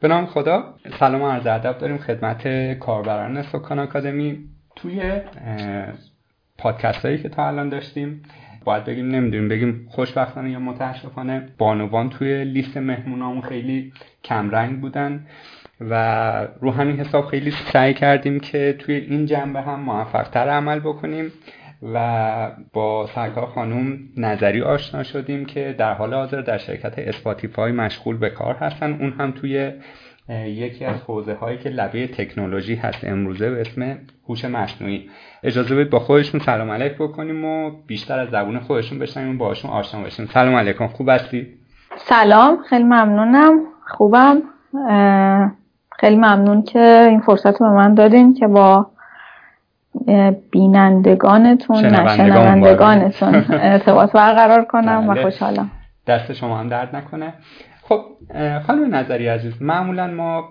به نام خدا. سلام و عرض ادب داریم خدمت کاربران سکان آکادمی. توی پادکست هایی که تا الان داشتیم. باید بگیم نمی‌دونیم بگیم خوشبختانه یا متاسفانه بانوان توی لیست مهمونامون خیلی کمرنگ بودن و رو همین حساب خیلی سعی کردیم که توی این جنبه هم موفقتر عمل بکنیم. و با سرکار خانوم نظری آشنا شدیم که در حال حاضر در شرکت اسپاتیفای مشغول به کار هستن. اون هم توی یکی از حوزه هایی که لبه تکنولوژی هست امروزه به اسم هوش مصنوعی. اجازه بدید با خودشون سلام علیک بکنیم و بیشتر از زبون خودشون بشنویم و باشون آشنا بشیم. سلام علیکم خوب هستی؟ سلام خیلی ممنونم. خوبم. خیلی ممنون که این فرصت رو به من دادین که با بینندگانتون نشنوندگانتون. ارتباط برقرار کنم و بله. خوشحالم. دست شما هم درد نکنه. خب خانم نظری عزیز معمولا ما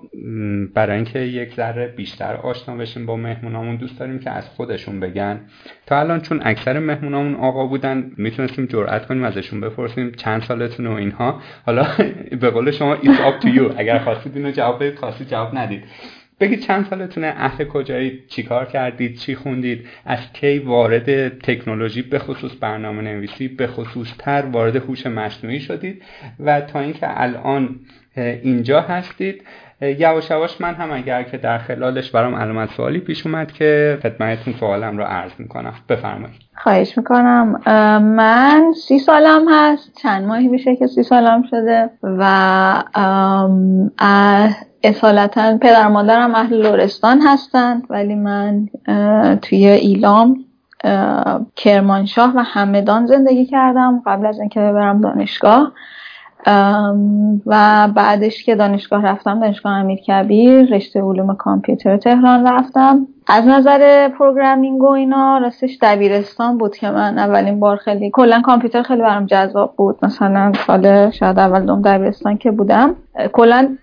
برای اینکه یک ذره بیشتر آشنا بشیم با مهمونامون دوست داریم که از خودشون بگن. تا الان چون اکثر مهمونامون آقا بودن می‌تونستیم جرئت کنیم ازشون بپرسیم چند سالتون و اینها. حالا به قول شما it's up to you. اگر خواستید اینو جواب بدید خواستید جواب ندید. بگید چند سالتونه اهل کجایی چیکار کردید چی خوندید از کی وارد تکنولوژی به خصوص برنامه نویسی به خصوص تر وارد هوش مصنوعی شدید و تا اینکه الان اینجا هستید. یواش یواش من هم اگر که در خلالش برام علامت سوالی پیش اومد که خدمتتون سوالم رو عرض می‌کنم. بفرمایید. خواهش می‌کنم. من سی سالم هست. چند ماهی میشه که سی سالم شده و اصالتا پدر مادرم اهل لورستان هستند ولی من توی ایلام کرمانشاه و همدان زندگی کردم قبل از اینکه برم دانشگاه. و بعدش که دانشگاه رفتم دانشگاه امیر کبیر رشته علوم کامپیوتر تهران رفتم. از نظر پروگرامینگ و اینا راستش دبیرستان بود که من اولین بار خیلی کلا کامپیوتر خیلی برام جذاب بود. مثلا سال شاید اول دوم دبیرستان که بودم. کلا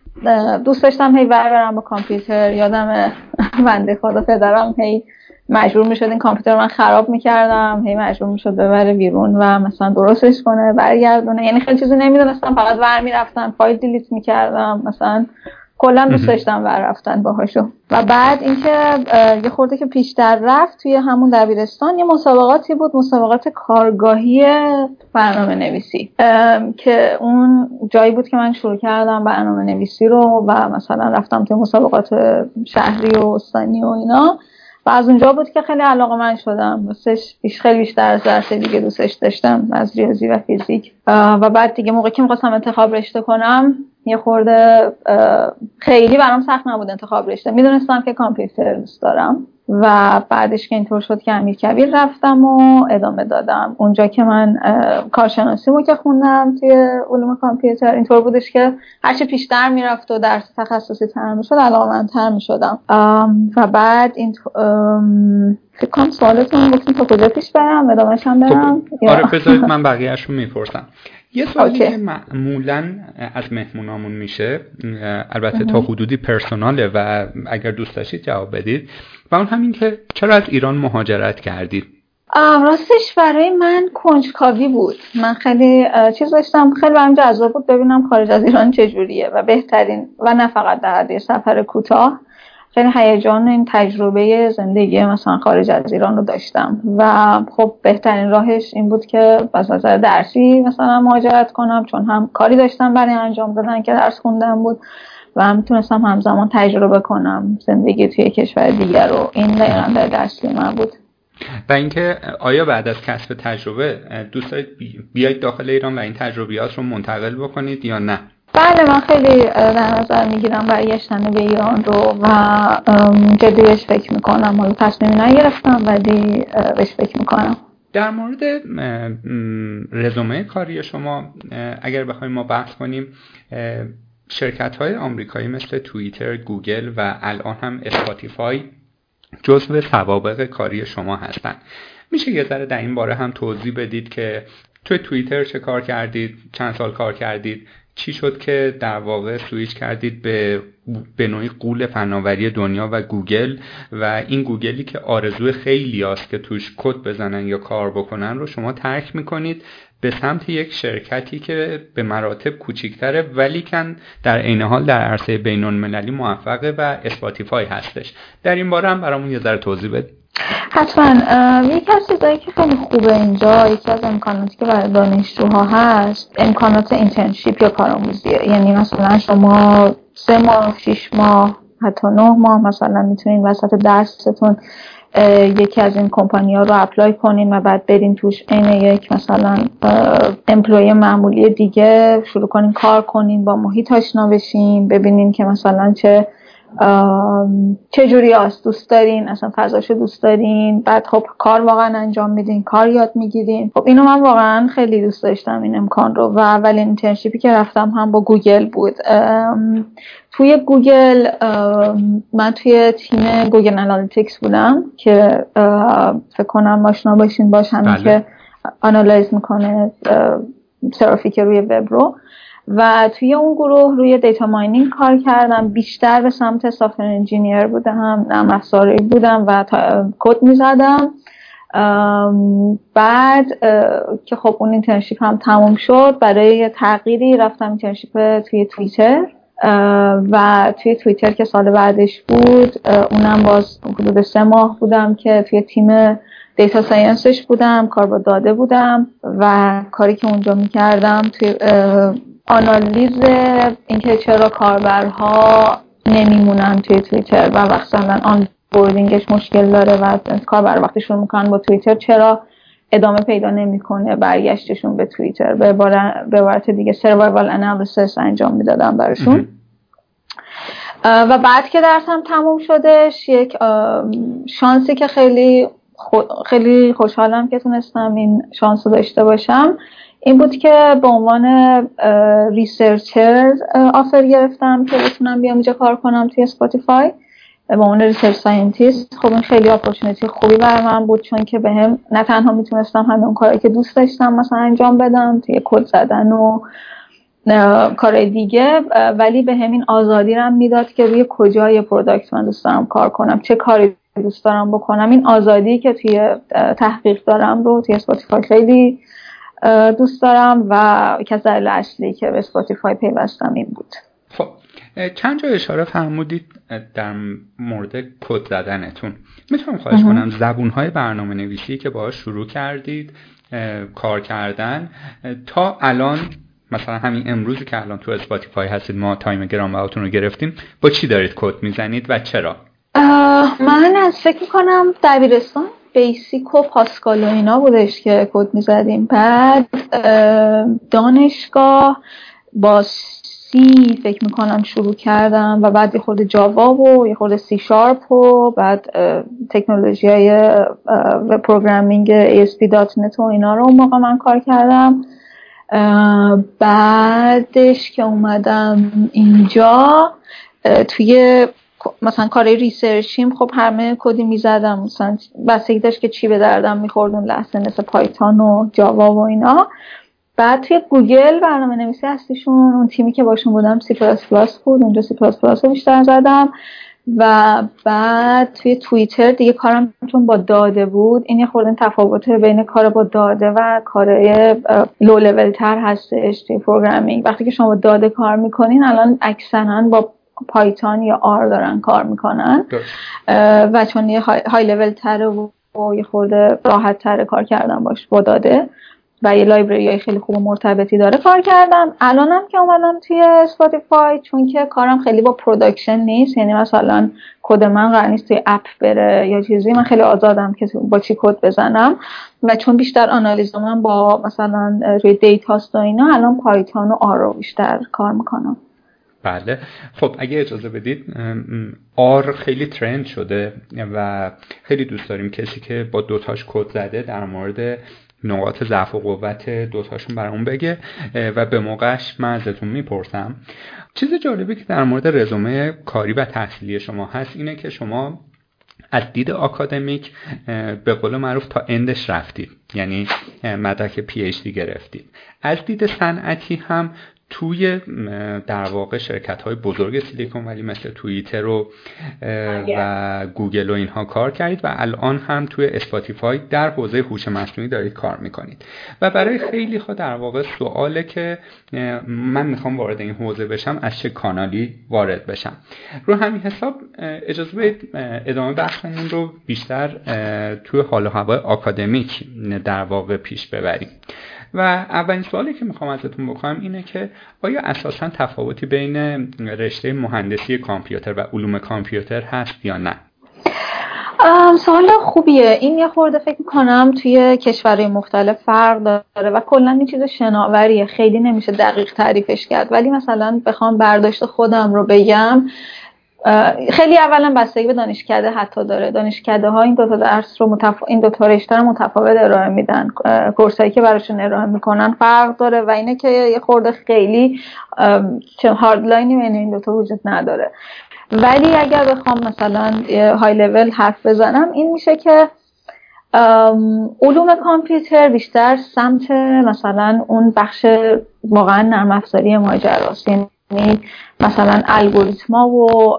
دوست داشتم هی ور برم با کامپیوتر. یادم بنده خدا پدرم هی مجبور می‌شد این کامپیوتر من خراب می‌کردم. هی مجبور می‌شد ببره بیرون و مثلا درستش کنه برگردونه. یعنی خیلی چیزی نمی‌دونستم. فقط ور می‌رفتم فایل دیلیت می‌کردم. مثلا کلا دوست داشتم ور رفتن باهاشو. و بعد اینکه یه خورده که پیشتر رفت توی همون دبیرستان یه مسابقاتی بود. مسابقات کارگاهی برنامه نویسی که اون جایی بود که من شروع کردم برنامه نویسی رو و مثلا رفتم توی مسابقات شهری و استانی و اینا. و از اونجا بود که خیلی علاقه من شدم. دوستش خیلی بیشتر از درس دیگه دوستش داشتم از ریاضی و فیزیک. و بعد دیگه موقعی که می‌خواستم انتخاب رشته کنم یه خورده خیلی برام سخت نبود انتخاب رشته. می‌دونستم که کامپیوتر دوست دارم. و بعدش که اینطور شد که امیر کبیر رفتم و ادامه دادم. اونجا که من کارشناسی مو که خوندم توی علوم کامپیوتر اینطور بودش که هرچی پیشتر می‌رفت و درس تخصصی تر می‌شد علاقه من تر می‌شدم و بعد این فکر کنم سوالتون گفتیم تا کجا پیش برم؟ ادامهش هم برم خب، آره بذارید من بقیهش رو می‌پرسم. یه سوالی که معمولا از مهمونامون میشه البته تا حدودی پرسوناله و اگر دوست داشتید جواب بدید. و اون همین که چرا از ایران مهاجرت کردید؟ راستش برای من کنجکاوی بود. من خیلی چیز داشتم. خیلی برام جذاب بود ببینم خارج از ایران چجوریه و بهترین و نه فقط در سفر کوتاه. خیلی هیجان این تجربه زندگی مثلا خارج از ایران رو داشتم. و خب بهترین راهش این بود که از نظر درسی مثلا مهاجرت کنم چون هم کاری داشتم برای انجام دادن که درس خوندم بود. و هم می‌تونستم همزمان تجربه کنم زندگی توی کشور دیگر رو. این دقیقا در درسی من بود. و اینکه آیا بعد از کسب تجربه دوست دارید بیاید داخل ایران و این تجربیات رو منتقل بکنید یا نه؟ بله من خیلی در نظر می‌گیرم برگشتن به ایران رو و جدی بهش فکر می‌کنم. حالا تصمیمی نگرفتم ولی بهش فکر می‌کنم. در مورد رزومه کاری شما اگر بخوایم ما بحث کنیم شرکت های آمریکایی مثل توییتر، گوگل و الان هم اسپاتیفای جزو سوابق کاری شما هستند. میشه یه ذره در این باره هم توضیح بدید که توی توییتر چه کار کردید چند سال کار کردید چی شد که در واقع سویچ کردید به به نوعی قول فناوری دنیا و گوگل و این گوگلی که آرزوی خیلی است که توش کد بزنن یا کار بکنن رو شما ترک می‌کنید به سمت یک شرکتی که به مراتب کوچیکتره ولی کن در عین حال در عرصه بین المللی موفقه و اسپاتیفای هستش. در این باره هم برامون یه ذره توضیح بدید. حتما. یکی از چیزایی که خیلی خوبه اینجا یکی از امکاناتی که برای دانشجوها هست امکانات internship یا کارآموزیه یعنی مثلا شما سه ماه شیش ماه حتی نه ماه مثلا می‌تونین وسط درستون یکی از این کمپانی ها رو apply کنین و بعد برین توش عین یک مثلا employee معمولی دیگه شروع کنین کار کنین با محیط آشنا بشین ببینین که مثلا چه چه جوری هست دوست دارین اصلا فضاشو دوست دارین. بعد خب کار واقعا انجام میدین کار یاد می‌گیرین. خب اینو من واقعا خیلی دوست داشتم این امکان رو و اولین internship ی که رفتم هم با گوگل بود. توی گوگل من توی تیم Google Analytics بودم که فکر کنم آشنا باشین باهاش بله. که analyze می‌کنه ترافیک روی وب رو. و توی اون گروه روی data mining کار کردم. بیشتر به سمت software engineer بودم نرم افزاری بودم و کد می‌زدم. بعد که خب اون internship هم تموم شد برای تغییری رفتم internship توی توییتر و توی توییتر که سال بعدش بود اونم باز حدود سه ماه بودم که توی تیم data science ش بودم کار با داده بودم و کاری که اونجا می‌کردم توی آنالیز اینکه چرا کاربرها نمیمونن توی توییتر و مثلا آن بوردینگش مشکل داره و کاربر وقتی شروع می‌کنن با توییتر چرا ادامه پیدا نمی‌کنه برگشتشون به توییتر. به عبارت دیگه سروایوال انالیسیس انجام می‌دادم براشون. و بعد که درسم تموم شدش یک شانسی که خیلی خیلی خوشحالم که تونستم این شانس رو داشته باشم این بود که به عنوان researcher offer گرفتم که بتونم بیام اینجا کار کنم توی اسپاتیفای به عنوان research scientist خب این خیلی opportunity خوبی برای من بود چون که بهم به نه تنها می‌تونستم همه اون کاری که دوست داشتم مثلا انجام بدم توی کد زدن و کار دیگه ولی بهم این آزادی رم می‌داد که روی کجای product من دوست دارم کار کنم چه کاری دوست دارم بکنم. این آزادی که توی تحقیق دارم رو توی اسپاتیفای خیلی دوست دارم و اصلی که به اسپاتیفای پیوستم این بود. خب چند جا اشاره فرمودید؟ در مورد کد زدنتون. می‌تونم خواهش کنم زبون های برنامه نویسی که باهاش شروع کردید کار کردن تا الان مثلا همین امروزی که الان تو اسپاتیفای هستید ما تایم گرام رو گرفتیم با چی دارید کد می‌زنید و چرا؟ من از فکر کنم دبیرستان Basic و Pascal و اینا بودش که کد می‌زدیم. بعد دانشگاه با C فکر می‌کنم شروع کردم و بعد یه خورده Java و یه خورده سی شارپ و بعد تکنولوژی های programming ASP.NET و اینا رو اون موقع من کار کردم. بعدش که اومدم اینجا توی مثلا کار research یم خب همه کدی می‌زدم. مثلا داشت که چی به دردم می‌خورد اون لحظه مثل Python و Java و اینا. بعد توی گوگل برنامه نویسی هستیشون. اون تیمی که باشون بودم سی پلاس پلاس بود. اونجا سی پلاس پلاس رو بیشتر زدم. و بعد توی توییتر دیگه کارم چون با داده بود این یه خورده تفاوت بین کار با داده و کار لو لول تر هستش توی programming وقتی که شما با داده کار می‌کنین الان اکثرا با Python یا R دارن کار می‌کنن. و چون یه های لول تره و یه خورده راحت تره کار کردن باش با داده. و یه library خیلی خوب و مرتبطی داره کار کردم. الانم که اومدم توی اسپاتیفای چون که کارم خیلی با production نیست یعنی مثلا کد من قرار نیست توی app بره یا چیزی. من خیلی آزادم که با چی کد بزنم. و چون بیشتر آنالیز من با مثلا روی data ست و اینا الان Python و R بیشتر کار می‌کنم. بله. خب اگه اجازه بدید R خیلی trend شده و خیلی دوست داریم کسی که با دوتاش کد زده در مورد نقاط ضعف و قوت دوتاشون برامون بگه و به موقعش من ازتون می‌پرسم. چیز جالبی که در مورد رزومه کاری و تحصیلی شما هست اینه که شما از دید آکادمیک به قول معروف تا end ش رفتید یعنی مدرک PhD گرفتید. از دید صنعتی هم توی در واقع شرکت های بزرگ سیلیکون ولی مثل توییتر و, و گوگل و اینها کار کردید و الان هم توی اسپاتیفای در حوزه هوش مصنوعی دارید کار می‌کنید. و برای خیلی ها در واقع سواله که من می‌خوام وارد این حوزه بشم از چه کانالی وارد بشم. رو همین حساب اجازه بدید ادامه بحثمون رو بیشتر توی حال و هوای آکادمیک در واقع پیش ببریم. و اولین سوالی که می‌خوام ازتون بکنم اینه که آیا اساسا تفاوتی بین رشته مهندسی کامپیوتر و علوم کامپیوتر هست یا نه؟ سوال خوبیه. این یه خورده فکر می‌کنم توی کشورهای مختلف فرق داره و کلا این چیز شناوریه. خیلی نمیشه دقیق تعریفش کرد. ولی مثلا بخوام برداشت خودم رو بگم خیلی اولا بستگی به دانشکده حتی داره. دانشکده ها این دوتا درس رو متف... این دوتا رشته رو متفاوت ارائه میدن. کورسایی که براشون ارائه می‌کنن فرق داره و اینه که یه خورده خیلی چه هاردلاینی بین این دوتا وجود نداره. ولی اگر بخوام مثلا های لول حرف بزنم این میشه که علوم کامپیوتر بیشتر سمت مثلا اون بخش واقعا نرم افزاری ماجراست. یعنی مثلا الگوریتما و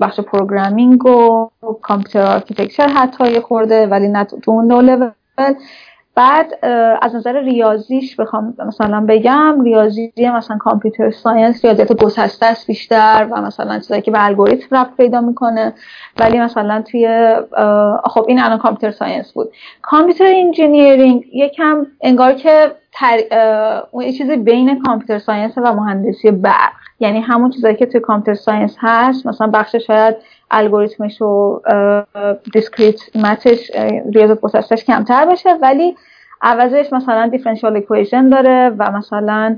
بخش programming و computer architecture حتی یه خورده ولی نه تو اون لول بعد از نظر ریاضیش بخوام مثلا بگم ریاضی مثلا computer science ریاضیات گسسته است بیشتر و مثلا چیزایی که به الگوریتم ربط پیدا می‌کنه. ولی مثلا توی خب این الان computer science بود. computer engineering یکم انگار که تر... اون چیزی بین computer science و مهندسی برق. یعنی همون چیزایی که توی computer science هست مثلا بخش شاید الگوریتمش و discrete math ش ریاضیات گسستش کمتر بشه. ولی عوضش مثلا differential equation داره و مثلا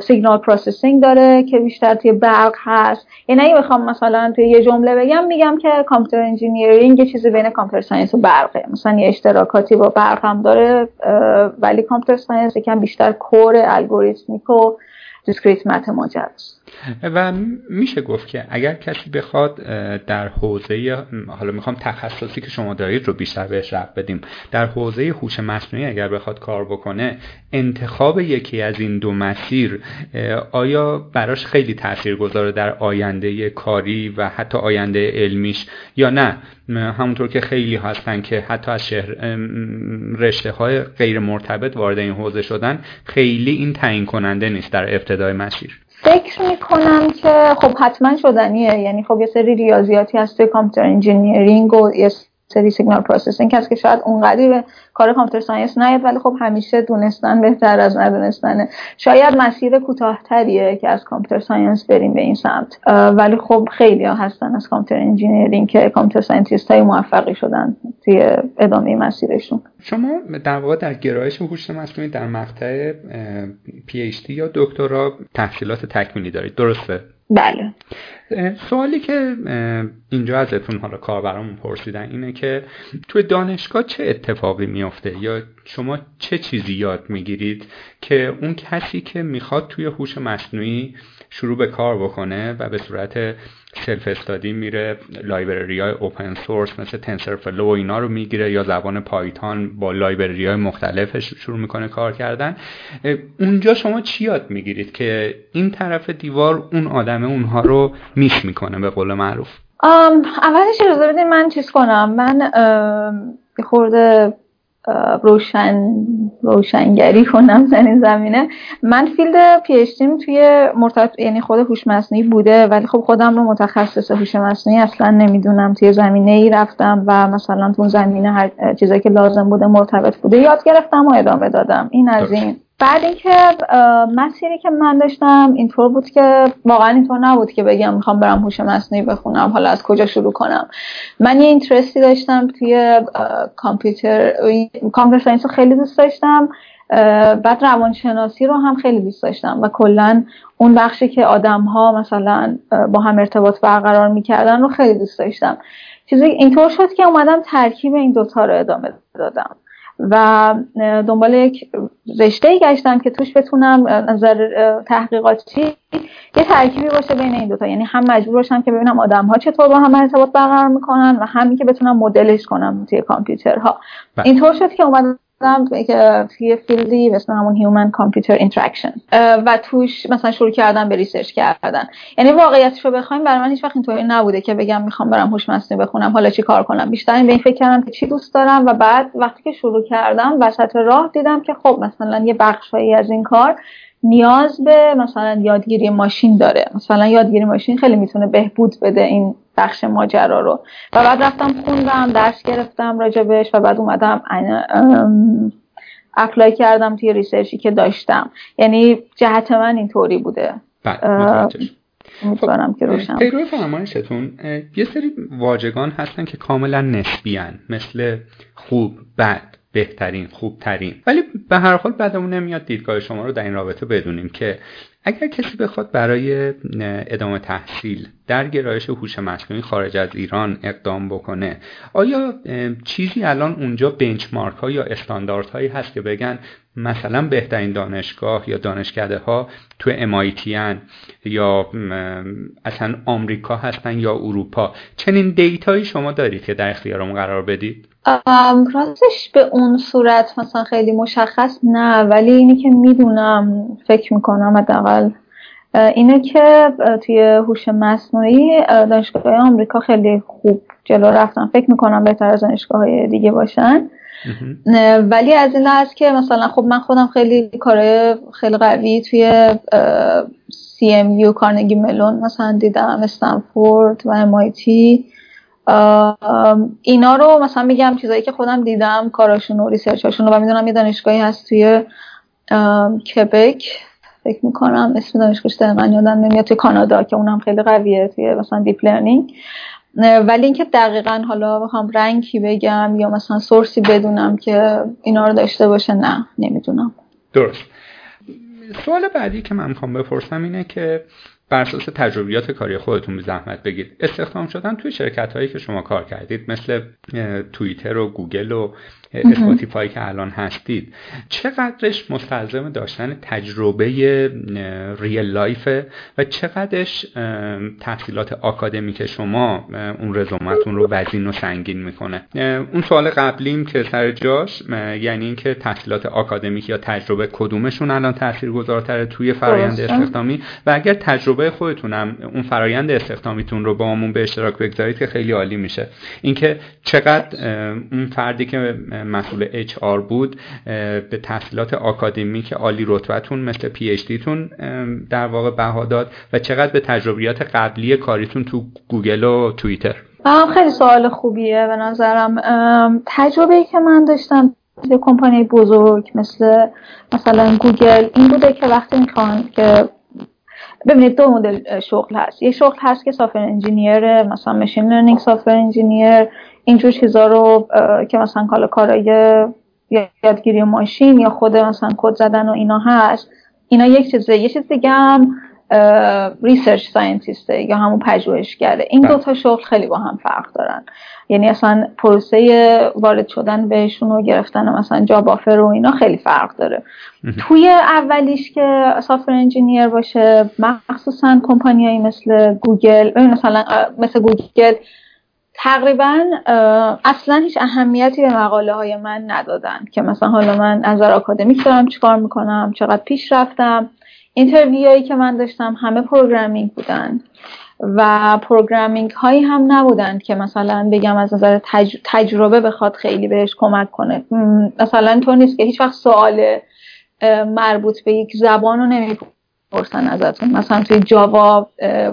signal processing داره که بیشتر توی برق هست. یعنی اگه بخوام مثلا توی یه جمله بگم میگم که computer engineering یه چیزی بین computer science و برقه. مثلا یه اشتراکاتی با برق هم داره ولی computer science یکم بیشتر core algorithmic و discrete math ماجراست. و میشه گفت که اگر کسی بخواد در حوزه حالا می‌خوام تخصصی که شما دارید رو بیشتر بهش ربط بدیم در حوزه هوش مصنوعی اگر بخواد کار بکنه انتخاب یکی از این دو مسیر آیا براش خیلی تاثیر گذاره در آینده کاری و حتی آینده علمیش یا نه؟ همونطور که خیلی هستن که حتی از شهر رشته های غیر مرتبط وارد این حوزه شدن خیلی این تعیین کننده نیست در ابتدای مسیر. فکر می‌کنم که خب حتما شدنیه. یعنی خب یه سری ریاضیاتی هست توی computer engineering و یه سری signal processing هست که شاید اونقدری به کار computer science نیاد ولی خب همیشه دونستن بهتر از ندونستنه. شاید مسیر کوتاهتریه که از computer science بریم به این سمت. ولی خب خیلی ها هستن از computer engineering که computer scientist های موفقی شدن توی ادامه مسیرشون. شما در واقع در گرایش هوش مصنوعی در مقطع PhD یا دکترا تحصیلات تکمیلی دارید. درسته؟ بله. سوالی که اینجا ازتون حالا کاربرامون پرسیدن اینه که توی دانشگاه چه اتفاقی میافته. یا شما چه چیزی یاد می‌گیرید که اون کسی که می‌خواد توی هوش مصنوعی شروع به کار بکنه و به صورت self study میره library های open source مثل TensorFlow و اینا رو می‌گیره یا زبان پایتان با library های مختلفش شروع می‌کنه کار کردن. اونجا شما چی یاد می‌گیرید که این طرف دیوار اون آدم اونها رو miss می‌کنه به قول معروف؟ اولش اجازه بدین من چیز کنم. یه خورده روشن روشنگری کنم در این زمینه. من field PhD توی مرتبط یعنی خود هوش مصنوعی بوده ولی خب خودم رو متخصص هوش مصنوعی اصلا نمی‌دونم. توی زمینه ای رفتم و مثلا تو اون زمینه هر چیزایی که لازم بوده مرتبط بوده یاد گرفتم و ادامه دادم. این از این. بعد اینکه مسیری که من داشتم اینطور بود که واقعا اینطور نبود که بگم می‌خوام برم هوش مصنوعی بخونم حالا از کجا شروع کنم. من یه interest ی داشتم توی کامپیوتر computer science رو خیلی دوست داشتم بعد روانشناسی رو هم خیلی دوست داشتم و کلا اون بخشی که آدم ها مثلا با هم ارتباط برقرار می‌کردن رو خیلی دوست داشتم. چیزی اینطور شد که اومدم ترکیب این دوتا رو ادامه دادم. و دنبال یک رشته ای گشتم که توش بتونم نظر تحقیقاتی یه ترکیبی باشه بین این دوتا یعنی هم مجبور باشم که ببینم آدم ها چطور با هم ارتباط برقرار می‌کنن و همین که بتونم مدلش کنم توی کامپیوترها بله. اینطور شد که اومدم که توی field ی به اسم همون human computer interaction و توش مثلا شروع کردم به research کردن. یعنی واقعیتش رو بخوایم برای من هیچ وقت اینطوری نبوده که بگم می‌خوام برم هوش مصنوعی بخونم حالا چی کار کنم. بیشتر به این فکر کردم که چی دوست دارم و بعد وقتی که شروع کردم وسط راه دیدم که خب مثلا یه بخشهایی از این کار نیاز به مثلا یادگیری ماشین داره. مثلا یادگیری ماشین خیلی می‌تونه بهبود بده این بخش ماجرا رو. و بعد رفتم خوندم درس گرفتم راجبش و بعد اومدم اپلای کردم توی ریسرچی که داشتم. یعنی جهت من اینطوری بوده. بله، امیدوارم که روشن پیرو فرمایشتون یه سری واژگان هستن که کاملا نسبیان مثل خوب بد. بهترین خوبترین. ولی به هر حال بعدمون نمیاد دیدگاه شما رو در این رابطه بدونیم که اگر کسی بخواد برای ادامه تحصیل در گرایش هوش مصنوعی خارج از ایران اقدام بکنه آیا چیزی الان اونجا بنچمارک ها یا استاندارد هایی هست که بگن مثلا بهترین دانشگاه یا دانشکده ها تو MIT یا اصلا آمریکا هستن یا اروپا. چنین دیتایی شما دارید که در اختیارمون قرار بدید؟ راستش به اون صورت مثلا خیلی مشخص نه ولی اینی که می‌دونم فکر می‌کنم حداقل. اینه که توی هوش مصنوعی دانشگاه آمریکا خیلی خوب جلو رفتن. فکر می‌کنم بهتر از دانشگاه های دیگه باشن. ولی از این لحظ که مثلا خب من خودم خیلی کار خیلی قوی توی سی ام یو کارنگی ملون مثلا دیدم استنفورد و MIT اینا رو مثلا میگم چیزایی که خودم دیدم کاراشون و ریسرچاشون رو و می‌دونم یه دانشگاهی هست توی کبک فکر می‌کنم اسم دانشگاهش دقیقا یادم نمیاد توی کانادا که اونم خیلی قویه توی مثلا deep learning ولی اینکه دقیقا حالا بخوام ranking ی بگم یا مثلا source ی بدونم که اینا رو داشته باشه نه نمی‌دونم. درست. سوال بعدی که من می‌خوام بپرسم اینه که بر اساس تجربیات کاری خودتون به زحمت بگید استخدام شدن توی شرکت هایی که شما کار کردید مثل توییتر و گوگل و Spotify که الان هستید. چقدرش مستلزم داشتن تجربه real life ه و چقدرش تحصیلات آکادمیک شما اون رزومتون رو وزین و سنگین می‌کنه؟ اون سوال قبلیم که سر جاش یعنی اینکه تحصیلات آکادمیک یا تجربه کدومشون الان تاثیرگذارتره توی فرایند استخدامی؟ و اگر تجربه خودتونم اون فرایند استخدامیتون رو باهامون به اشتراک بگذارید که خیلی عالی میشه. اینکه چقدر اون فردی که مسئول HR بود به تحصیلات آکادمیک عالی رتبتون مثل PhD تون در واقع بها داد و چقدر به تجربیات قبلی کاریتون تو گوگل و توییتر؟ خیلی سوال خوبیه به نظرم. تجربه ای که من داشتم به کمپانی بزرگ مثل مثلا گوگل این بوده که وقتی می‌خوان که ببینید دو مدل شغل هست. یه شغل هست که software engineer مثلا machine learning software engineer اینجور چیزا رو که مثلا حالا کارای یادگیری ماشین یا خود مثلا کد زدن و اینا هست اینا یک چیزه یه چیز دیگه هم research scientist ه یا همون پژوهشگره. این بله. دوتا شغل خیلی با هم فرق دارن. یعنی اصلا پروسه وارد شدن بهشون و گرفتن مثلا job offer و اینا خیلی فرق داره. توی اولیش که software engineer باشه مخصوصا کمپانیایی مثل گوگل مثلا مثل گوگل تقریبا اصلا هیچ اهمیتی به مقاله های من ندادن که مثلا حالا من نظر آکادمیک دارم چیکار می‌کنم چقدر پیش رفتم. interview هایی که من داشتم همه programming بودن و programming هایی هم نبودن که مثلا بگم از نظر تجربه بخواد خیلی بهش کمک کنه. مثلا تو نیست که هیچ وقت سوال مربوط به یک زبان رو نمی‌پرسن ازتون. مثلا توی Java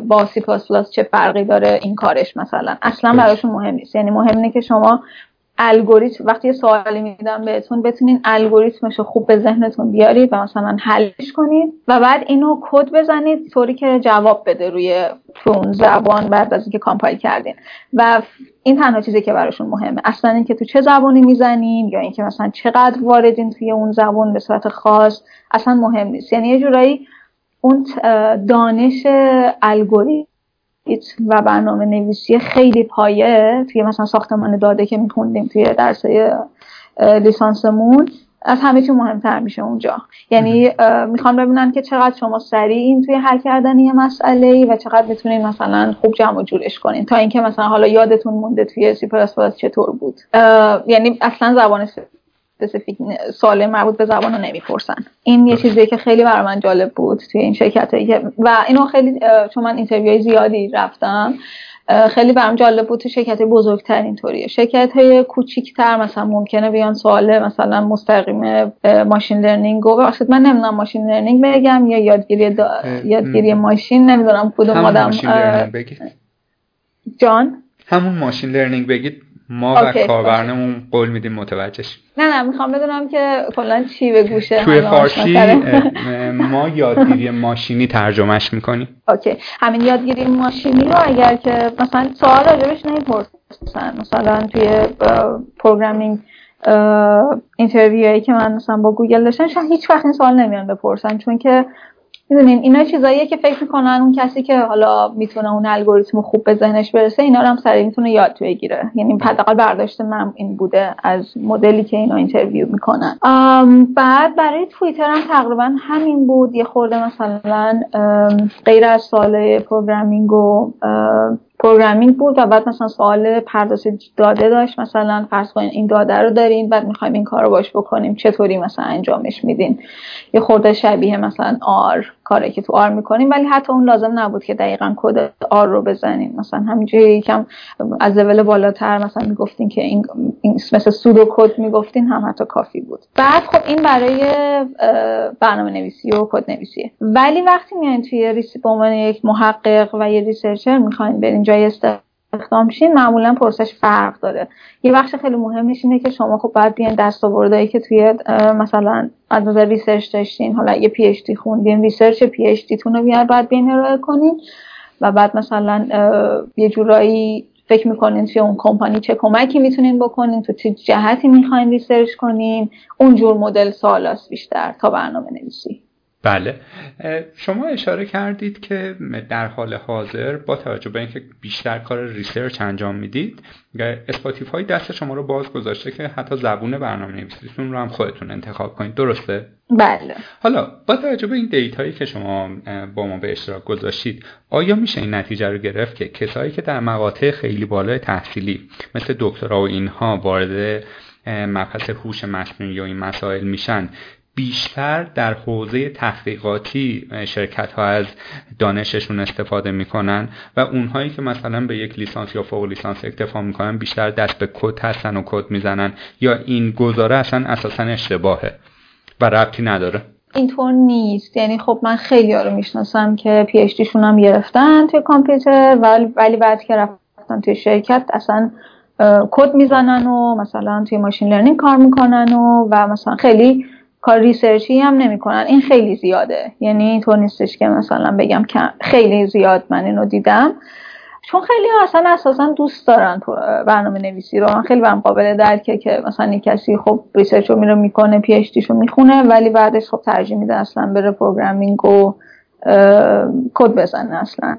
با سی پلاس پلاس چه فرقی داره؟ این کارش مثلا. اصلا براشون مهم نیست. یعنی مهم اینه که شما الگوریتم وقتی یه سوالی میدم بهتون بتونین الگوریتمش رو خوب به ذهنتون بیارید و مثلا حلش کنید و بعد اینو کد بزنید طوری که جواب بده روی اون زبان بعد از اینکه compile کردین. و این تنها چیزی که براشون مهمه. اصلا اینکه تو چه زبانی می‌زنین یا اینکه مثلا چقدر واردین توی اون زبان به صورت خاص اصلا مهم نیست. یعنی یه جورایی اون دانش الگوریتم و برنامه نویسی خیلی پایه. توی مثلا ساختمان داده که میخوندیم توی درس لیسانسمون از همه چی مهمتر میشه اونجا. یعنی می‌خوان ببینن که چقدر شما سریع این توی حل کردن یه مسئله ای و چقدر می‌تونین مثلا خوب جمع و جورش کنین. تا اینکه مثلا حالا یادتون مونده توی سی پلاس چطور بود. یعنی اصلا زبان specific سوال مربوط به زبان رو نمی‌پرسن. این یه چیزی که خیلی برای من جالب بود توی این شرکت و اینو خیلی چون من interview های زیادی رفتم خیلی برام جالب بود تو شرکت بزرگتر اینطوریه. شرکت های کوچیکتر مثلا ممکنه بیان سوال مثلا مستقیم machine learning و ببخشید من نمی‌دونم machine learning بگم یا یادگیری یادگیری ماشین نمی‌دونم کدوم آدم جان؟ همون machine learning بگید. ما و کاربرنمون قول میدیم متوجهش نه نه می‌خوام بدونم که کلا چی به گوشه توی فارسی ما یادگیری ماشینی ترجمهش می‌کنیم. OK. همین یادگیری ماشینی رو اگر که مثلا سوال راجبش نمی‌پرسن مثلا توی programming interview هایی که من مثلا با گوگل داشتم شاید هیچ وقت این سوال نمیان بپرسن چون که می‌دونین اینا چیزاییه که فکر می‌کنن اون کسی که حالا می‌تونه اون الگوریتم خوب به ذهنش برسه اینا رو هم سریع می‌تونه یاد بگیره. یعنی حداقل برداشت من این بوده از مدلی که اینا interview می‌کنن. بعد برای توییتر هم تقریبا همین بود. یه خورده مثلا غیر از سوال programming و programming بود و بعد مثلا سوال پرداز داده داشت مثلا فرض کنین این داده رو دارین بعد می‌خوایم این کار رو باش بکنیم چطوری مثلا انجامش میدین؟ یه خورده شبیه مثلا R کاری که تو R می‌کنیم ولی حتی اون لازم نبود که دقیقا کد R رو بزنین مثلا همینجوری یکم از لول بالاتر مثلا می‌گفتین که این, مثل pseudo code می‌گفتین هم حتی کافی بود. بعد خب این برای برنامه نویسی و کد نویسیه ولی وقتی میاین توی ریسی به یک محقق و یه ریسرچر می‌خواین برین جای استخدام شین معمولا پرسش فرق داره. یه بخش خیلی مهمش اینه که شما خب باید بیان دستاوردهایی که توی مثلا از نظر research داشتین. حالا یه PhD خوندین research PhD تون رو بیان باید بیان ارائه کنین. و بعد مثلا یه جورایی فکر می‌کنین توی اون کمپانی چه کمکی می‌تونین بکنین تو چه جهتی می‌خواین research کنین. اونجور مدل سوالاست بیشتر تا برنامه نویسی. بله. شما اشاره کردید که در حال حاضر با توجه به اینکه بیشتر کار research انجام می‌دید Spotify دست شما رو باز گذاشته که حتی زبون برنامه نویسیتون رو هم خودتون انتخاب کنید. درسته؟ بله. حالا با توجه به این دیتایی که شما با ما به اشتراک گذاشتید آیا میشه این نتیجه رو گرفت که کسایی که در مقاطع خیلی بالای تحصیلی مثل دکترا و اینها وارد مبحث هوش مصنوعی و این مسائل میشن بیشتر در حوزه تحقیقاتی شرکت ها از دانششون استفاده می‌کنن و اونهایی که مثلا به یک لیسانس یا فوق لیسانس اکتفا می‌کنن بیشتر دست به کد هستن و کد می‌زنن یا این گزاره اصلا اساسا اشتباهه و ربطی نداره. اینطور نیست. یعنی خب من خیلی ها رو می‌شناسم که PhD هم گرفتن توی کامپیوتر ولی بعد که رفتن توی شرکت اصلا کد می‌زنن و مثلا توی machine learning کار می‌کنن و و مثلا خیلی کار research ی هم نمی‌کنن. این خیلی زیاده. یعنی اینطور نیستش که مثلا بگم خیلی زیاد من اینو دیدم. چون خیلی ها اصلا اساسا دوست دارن برنامه نویسی رو. من خیلی برام قابل درکه که مثلا یک کسی خب research رو میره می‌کنه PhD رو می‌خونه ولی بعدش خب ترجیح میده اصلا بره programming و کد بزنه اصلا.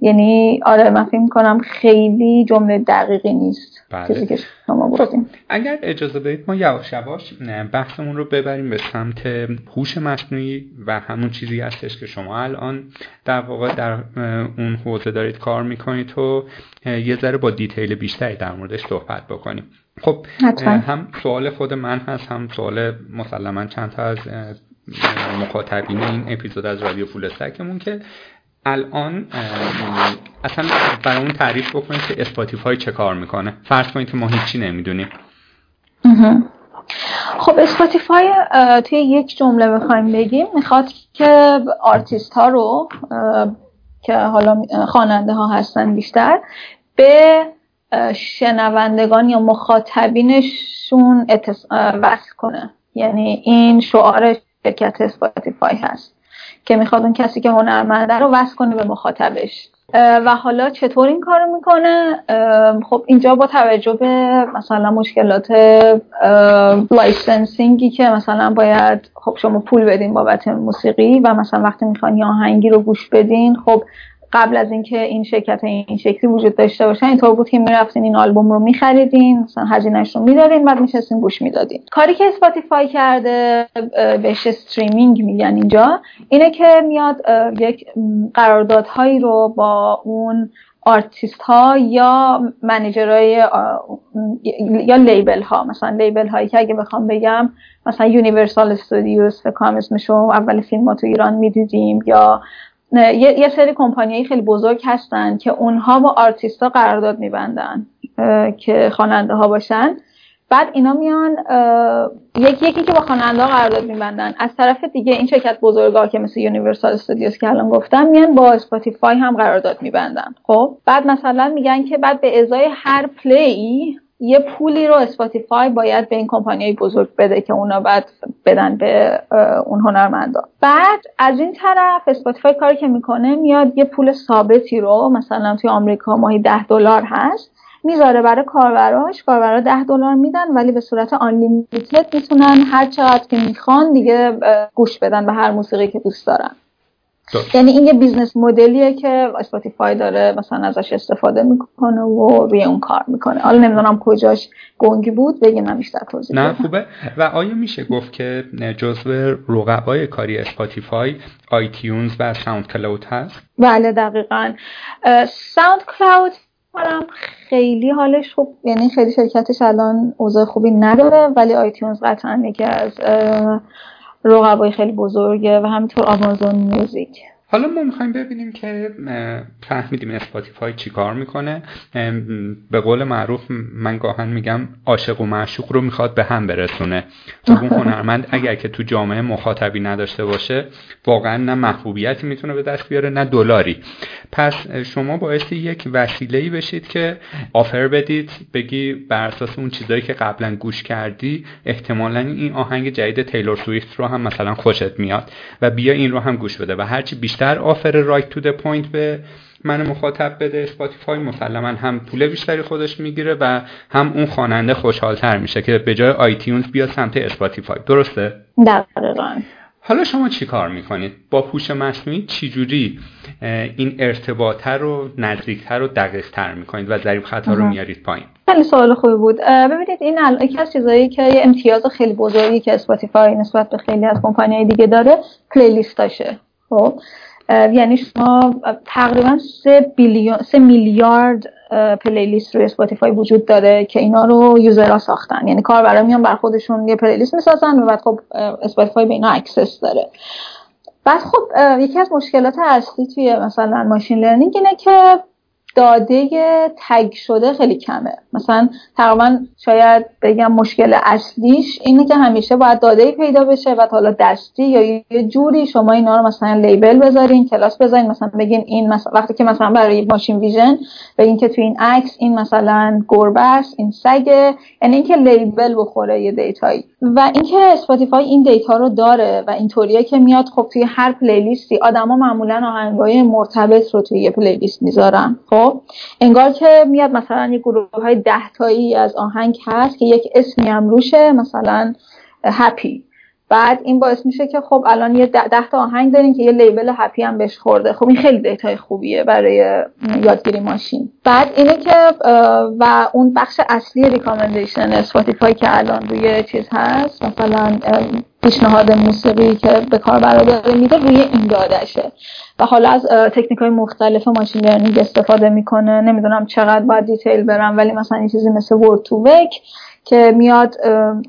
یعنی آره من فکر کنم خیلی جمله دقیقی نیست. بله. که شما خب اگر اجازه بدید ما یواش یواش بحثمون رو ببریم به سمت هوش مصنوعی و همون چیزی هستش که شما الان در واقع در اون حوزه دارید کار می‌کنید تو یه ذره با detail بیشتری در موردش صحبت بکنیم. خب هم سوال خود من هست هم سوال مسلما چند تا از مخاطبین این اپیزود از رادیو فول که الان اصلا برامون تعریف بکنید که Spotify چه کار می‌کنه. فرض کنید که ما هیچی نمی‌دونیم. خب Spotify توی یک جمله بخوایم بگیم. می‌خواد که آرتیست ها رو که حالا خواننده ها هستن بیشتر به شنوندگان یا مخاطبینشون وصل کنه. یعنی این شعار شرکت Spotify هست. که می‌خواد اون کسی که هنرمنده رو وصل کنه به مخاطبش. و حالا چطور این کارو می‌کنه؟ خب اینجا با توجه به مثلا مشکلات licensing ی که مثلا باید خب شما پول بدین بابت موسیقی و مثلا وقتی می‌خوان یا آهنگی رو گوش بدین خب قبل از اینکه این شرکت این شکلی وجود داشته باشن اینطور بود که می‌رفتین این آلبوم رو میخریدین مثلا هزینهش رو می‌دادین بعد میشستین گوش می‌دادین. کاری که Spotify کرده بهش streaming میگن اینجا اینه که میاد یک قراردادهایی رو با اون آرتیست ها یا manager های یا label ها مثلا label هایی که اگه بخوام بگم مثلا Universal Studios فکر اسمشو اول فیلم ها تو ایران می‌دیدیم یا یه, یه سری کمپانی خیلی بزرگ هستن که اونها با آرتیست ها قرارداد میبندن که خواننده ها باشن. بعد اینا میان یکی یکی که با خواننده ها قرارداد میبندن. از طرف دیگه این شرکت بزرگا که مثل Universal Studios که الان گفتم میان با Spotify هم قرارداد میبندن. خب؟ بعد مثلا میگن که بعد به ازای هر play یه پولی رو Spotify باید به این کمپانی بزرگ بده که اونا بعد بدن به اون هنرمندا. بعد از این طرف Spotify کاری که می‌کنه میاد یه پول ثابتی رو مثلا توی آمریکا ماهی ده دلار هست می‌ذاره برای کاربراش کاربرا ده دلار میدن ولی به صورت unlimited می‌تونن هر چقدر که می‌خوان دیگه گوش بدن به هر موسیقی که دوست دارن. یعنی این یه business model یه که Spotify داره مثلا ازش استفاده می‌کنه و روی اون کار می‌کنه. حالا نمی‌دونم کجاش گنگی بود بگی من بیشتر توضیح نه خوبه. و آیا میشه گفت که جزو رقبای کاری Spotify iTunes و SoundCloud هست؟ بله دقیقا. SoundCloud خیلی حالش خوب یعنی خیلی شرکتش الان اوضاع خوبی نداره ولی iTunes قطعا یکی از رقبای خیلی بزرگه و همینطور Amazon Music حالا ما می‌خوایم ببینیم که فهمیدیم Spotify چی کار می‌کنه. به قول معروف من گاهن میگم عاشق و معشوق رو می‌خواد به هم برسونه. خب اون هنرمند اگر که تو جامعه مخاطبی نداشته باشه واقعا نه محبوبیتی می‌تونه به دست بیاره نه دلاری. پس شما باعث یک وسیله بشید که offer بدید بگی بر اساس اون چیزایی که قبلا گوش کردی احتمالا این آهنگ جدید تیلور سویفت رو هم مثلا خوشت میاد و بیا این رو هم گوش بده و هرچی بیشتر offer right to point به من مخاطب بده. Spotify مسلما هم پول بیشتری خودش می‌گیره و هم اون خواننده خوشحالتر میشه که به جای iTunes بیاد سمت Spotify درسته؟ دقیقا. حالا شما چی کار می‌کنید؟ با هوش مصنوعی چجوری این ارتباطه رو نزدیکتر و دقیقتر می‌کنید و ضریب خطا رو میارید پایین؟ خیلی سوال خوبی بود. ببینید این یکی از چیزایی که یه امتیاز خیلی بزرگی که Spotify نسبت به خیلی از کمپانیهای دیگه داره playlist اشه. خب؟ یعنی شما تقریبا سه, billion، سه میلیارد playlist روی Spotify وجود داره که اینا رو user ها ساختن. یعنی کاربرا میان بر خودشون یه playlist می‌سازن و بعد خب Spotify به اینا access داره. بعد خب یکی از مشکلات اصلی توی مثلا machine learning اینه که داده tag شده خیلی کمه. مثلا تقریبا شاید بگم مشکل اصلیش اینه که همیشه باید داده پیدا بشه و حالا دستی یا یه جوری شما اینا رو مثلا label بذارین کلاس بذارین مثلا بگین این مثلا وقتی که مثلا برای machine vision بگین که تو این عکس این مثلا گربه است این سگه یعنی اینکه label بخوره یه data یی. و اینکه Spotify این data رو داره و اینطوریه که میاد خب توی هر playlist ی آدما معمولا آهنگای مرتبط رو توی یه playlist می‌ذارن. خب؟ انگار که میاد مثلا یه گروه های ده تایی از آهنگ هست که یک اسمی هم روشه مثلا happy. بعد این باعث میشه که خب الان یه ده, تا آهنگ دارین که یه label happy هم بهش خورده. خب این خیلی data ی خوبیه برای یادگیری ماشین. بعد اینه که و اون بخش اصلی recommendation Spotify که الان روی چیز هست مثلا پیشنهاد موسیقی که به کار داره میده روی این دادشه. و حالا از تکنیک های مختلف machine learning استفاده می‌کنه. نمی‌دونم چقدر باید detail برم ولی مثلا این چیزی مثل word2vec که میاد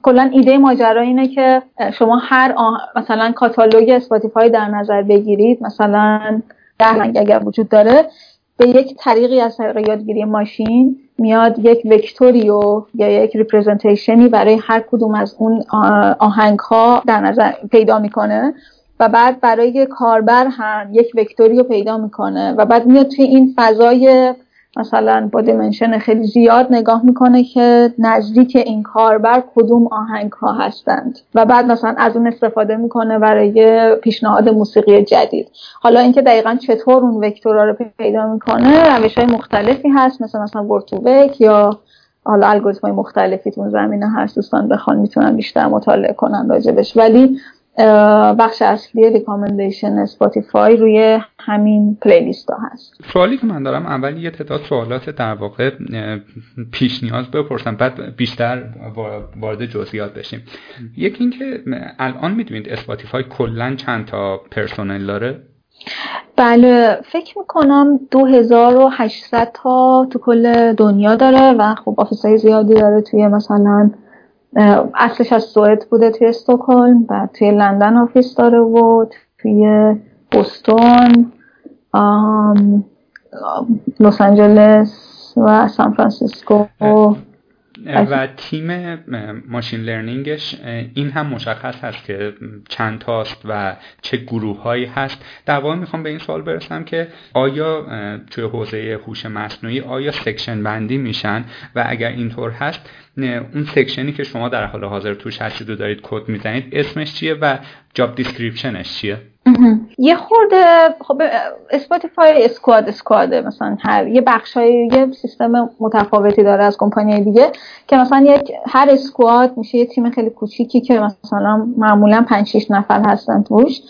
کلا ایده ماجرا اینه که شما هر مثلا کاتالوگ Spotify در نظر بگیرید مثلا ده اگر وجود داره به یک طریقی از طریق یادگیری ماشین میاد یک vector یو یا یک representation ی برای هر کدوم از اون آهنگ ها در نظر پیدا می‌کنه و بعد برای کاربر هم یک vector یو پیدا می‌کنه و بعد میاد توی این فضای مثلا با dimension خیلی زیاد نگاه می‌کنه که نزدیک این کاربر کدوم آهنگ ها هستند. و بعد مثلا از اون استفاده می‌کنه برای پیشنهاد موسیقی جدید. حالا اینکه دقیقا چطور اون vector ا رو پیدا می‌کنه روش های مختلفی هست مثل مثلا vec یا حالا الگوریتم های مختلفی تو زمینه هست. دوستان بخوان می‌تونن بیشتر مطالعه کنن راجبش. ولی بخش اصلی recommendation Spotify روی همین playlist ها هست. سوالی که من دارم اول یه تعداد سوالات در واقع پیش نیاز بپرسم بعد بیشتر وارد جزئیات بشیم. یکی اینکه الان می‌دونید Spotify کلا چند تا پرسنل داره؟ بله فکر می‌کنم 2800 تا تو کل دنیا داره و خب office های زیادی داره توی مثلا اصلش از سوئد بوده توی استوکلم و توی لندن office داره و توی بوستون لس آنجلس و سان فرانسیسکو. و تیم machine learning ش این هم مشخص هست که چند تاست و چه گروه هایی هست. در واقع می‌خوام به این سوال برسم که آیا توی حوزه هوش مصنوعی آیا section بندی میشن؟ و اگر اینطور هست اون section ی که شما در حال حاضر توش هستید و دارید کد می‌زنید اسمش چیه و job description ش چیه؟ یه خورده خب Spotify squad squad ه مثلا هر یه بخشای یه سیستم متفاوتی داره از کمپانی دیگه که مثلا یک هر squad میشه یه تیم خیلی کوچیکی که مثلا معمولا 5 6 نفر هستن توش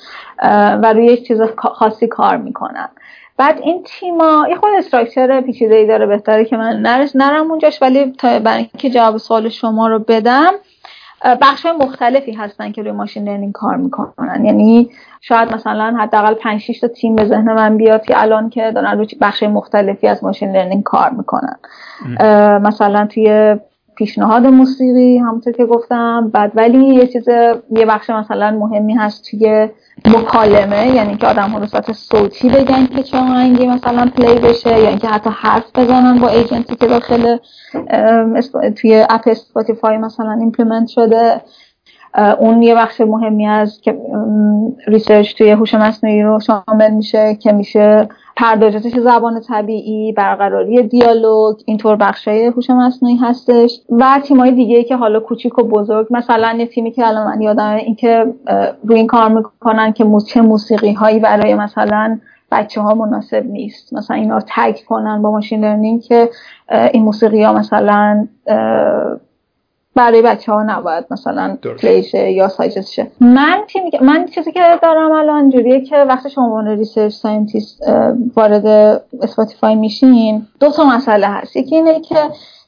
و روی یک چیز خاصی کار می‌کنن. بعد این تیما یه خود structure پیچیده ای داره بهتره که من نرس نرم اونجاش ولی تا برای اینکه جواب سوال شما رو بدم بخش های مختلفی هستن که روی machine learning کار می‌کنن. یعنی شاید مثلا حداقل 5 6 تا تیم به ذهن من بیاد که الان که دارن روی بخش مختلفی از machine learning کار می‌کنن. مثلا توی پیشنهاد موسیقی همونطور که گفتم. بعد ولی یه چیز یه بخش مثلا مهمی هست توی مکالمه یعنی که آدم ها صورت صوتی بگن که چه آهنگی مثلا play بشه یا اینکه حتی حرف بزنن با agent ی که داخل توی app Spotify مثلا implement شده. اون یه بخش مهمی از که research توی هوش مصنوعی رو شامل میشه که میشه پردازش زبان طبیعی برقراری دیالوگ اینطور بخشای هوش مصنوعی هستش و تیمای دیگه که حالا کوچیک و بزرگ مثلا یه تیمی که الان من یادم اینکه روی این کار می‌کنن که چه موسیقی هایی برای مثلا بچه ها مناسب نیست. مثلا اینا تگ کنن با ماشین لرنینگ که این موسیقی ها مثلا برای بچه ها نباید مثلا پلیشه یا سایجست شه. من من چیزی که دارم الان جوریه که وقتی شما عنوان research scientist وارد Spotify میشین دو تا مسئله هست. یکی اینه که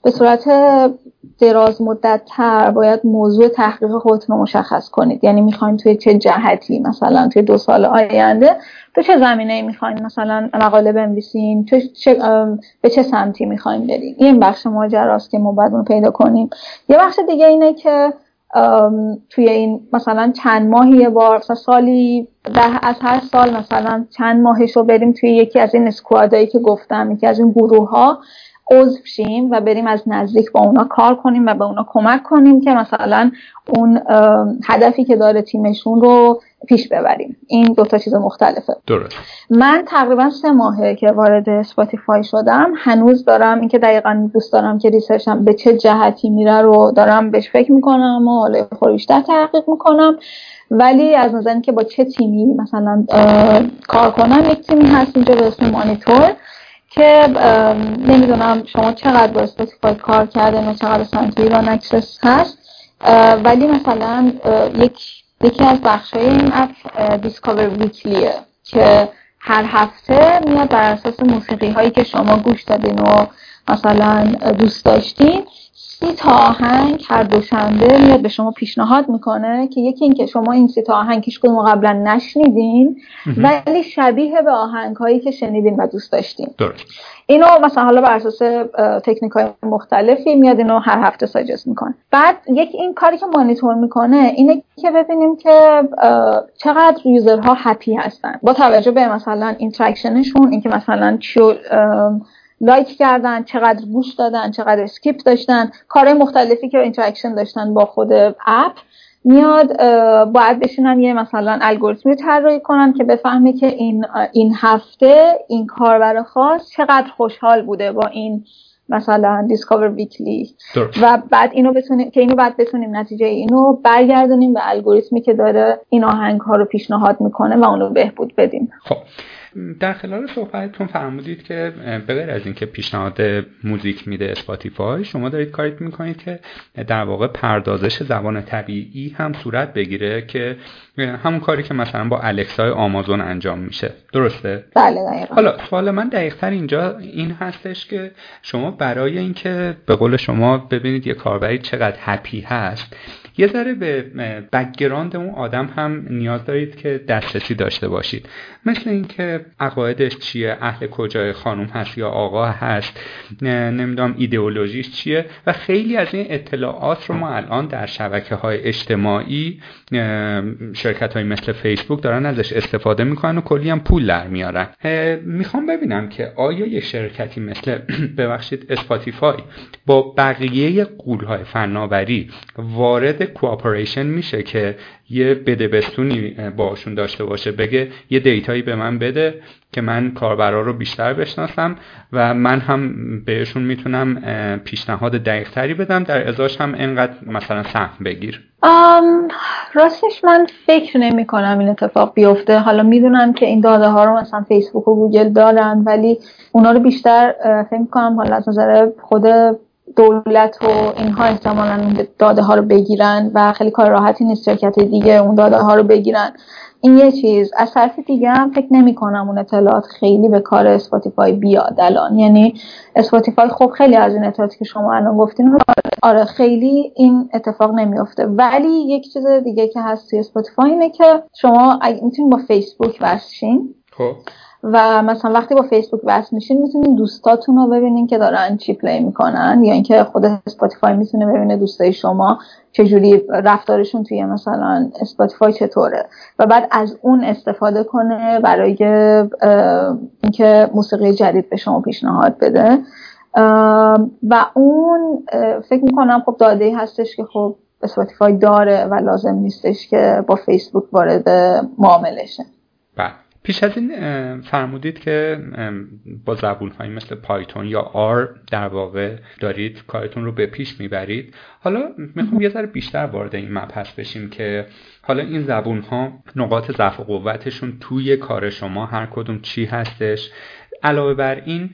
به صورت دراز مدت تر باید موضوع تحقیق خودتون رو مشخص کنید. یعنی می‌خواین توی چه جهتی مثلا توی دو سال آینده تو چه زمینه می‌خواین مثلا مقاله بنویسین به چه سمتی می‌خواین برین این بخش ماجراست که ما باید اون پیدا کنیم. یه بخش دیگه اینه که توی این مثلا چند ماهی یه بار مثلا سالی ده از هر سال مثلا چند ماهش رو بریم توی یکی از این squad ایی که گفتم یکی از این گروه ها عضو شیم و بریم از نزدیک با اونا کار کنیم و به اونا کمک کنیم که مثلا اون هدفی که داره تیمشون رو پیش ببریم. این دوتا چیز مختلفه. درست. من تقریبا سه ماهه که وارد Spotify شدم. هنوز دارم اینکه دقیقا دوست دارم که research م به چه جهتی میره رو دارم بهش فکر می‌کنم و حالا خود بیشتر تحقیق می‌کنم. ولی از نظر که با چه تیمی مثلا کار کنم یک تیمی هست اینجا به اسم مانیتور. که نمی‌دونم شما چقدر با اسپاتیفای کار کرده و چقدر سنتوی و نکسس هست. ولی مثلا یک یکی از بخش های این اپ دیسکاور ویکلیه که هر هفته میاد بر اساس موسیقی هایی که شما گوش دادین و مثلا دوست داشتین. سی تا آهنگ هر دوشنبه میاد به شما پیشنهاد می‌کنه که یکی اینکه شما این سی تا آهنگ هیچ قبلا نشنیدین ولی شبیه به آهنگ هایی که شنیدین و دوست داشتین. درست. اینو مثلا حالا بر اساس تکنیک های مختلفی میاد اینو هر هفته suggest می‌کنه. بعد یک این کاری که مانیتور می‌کنه اینه که ببینیم که چقدر user ها happy هستن. با توجه به مثلا interaction شون اینکه مثلا چیو like کردن چقدر گوش دادن چقدر skip داشتن. کارهای مختلفی که interaction داشتن با خود app میاد باید بشینن یه مثلا الگوریتمی طراحی کنن که بفهمه که این این هفته این کاربر خاص چقدر خوشحال بوده با این مثلا Discover Weekly و بعد اینو بتونیم که اینو بعد بتونیم نتیجه اینو برگردونیم به الگوریتمی که داره این آهنگ ها رو پیشنهاد می‌کنه و اونو بهبود بدیم. خب. در خلال صحبتتون فرمودید که به غیر از اینکه پیشنهاد موزیک میده Spotify شما دارید کاری می‌کنید که در واقع پردازش زبان طبیعی هم صورت بگیره که همون کاری که مثلا با Alexa ی آمازون انجام میشه. درسته؟ بله دقیقا. حالا سوال من دقیقتر اینجا این هستش که شما برای اینکه به قول شما ببینید یه کاربری چقدر happy هست یه ذره به background اون آدم هم نیاز دارید که دسترسی داشته باشید. مثل اینکه عقایدش چیه اهل کجای خانم هست یا آقا هست نمی‌دونم ایدئولوژیش چیه و خیلی از این اطلاعات رو ما الان در شبکه های اجتماعی شرکت های مثل فیسبوک دارن ازش استفاده می‌کنن و کلی هم پول در میارن. می‌خوام ببینم که آیا یه شرکتی مثل ببخشید Spotify با بقیه غول‌های فناوری وارد cooperation میشه که یه بده بستونی باشون داشته باشه بگه یه data یی به من بده که من کاربرا رو بیشتر بشناسم و من هم بهشون می‌تونم پیشنهاد دقیق تری بدم. در ازاش هم انقدر مثلا سهم بگیر. راستش من فکر نمی کنم این اتفاق بیفته. حالا می‌دونم که این داده ها رو مثلا فیسبوک و گوگل دارن ولی اونا رو بیشتر فکر کنم حالا از نظر خود دولت و اینها احتمالا داده ها رو بگیرن و خیلی کار راحتی نیست شرکت دیگه اون داده ها رو بگیرن. این یه چیز. از طرف دیگه هم فکر نمی کنم اون اطلاعات خیلی به کار Spotify بیاد الان. یعنی Spotify خب خیلی از این اطلاعاتی که شما الان گفتین آره خیلی این اتفاق نمیافته. ولی یک چیز دیگه که هست توی Spotify اینه که شما می‌تونید با فیسبوک وصلشین خب. و مثلا وقتی با فیسبوک وصل میشین می‌تونین دوستاتون رو ببینین که دارن چی play می‌کنن یا اینکه خود Spotify می‌تونه ببینه دوستای شما چجوری رفتارشون توی مثلا Spotify چطوره. و بعد از اون استفاده کنه برای اینکه موسیقی جدید به شما پیشنهاد بده. و اون فکر می‌کنم خب داده هستش که خب Spotify داره و لازم نیستش که با فیسبوک وارد معامله شه بله. پیش از این فرمودید که با زبون هایی مثل Python یا R در واقع دارید کارتون رو به پیش می‌برید. حالا می‌خوام یه ذره بیشتر وارد این مبحث بشیم که حالا این زبون ها نقاط ضعف و قوتشون توی کار شما هر کدوم چی هستش. علاوه بر این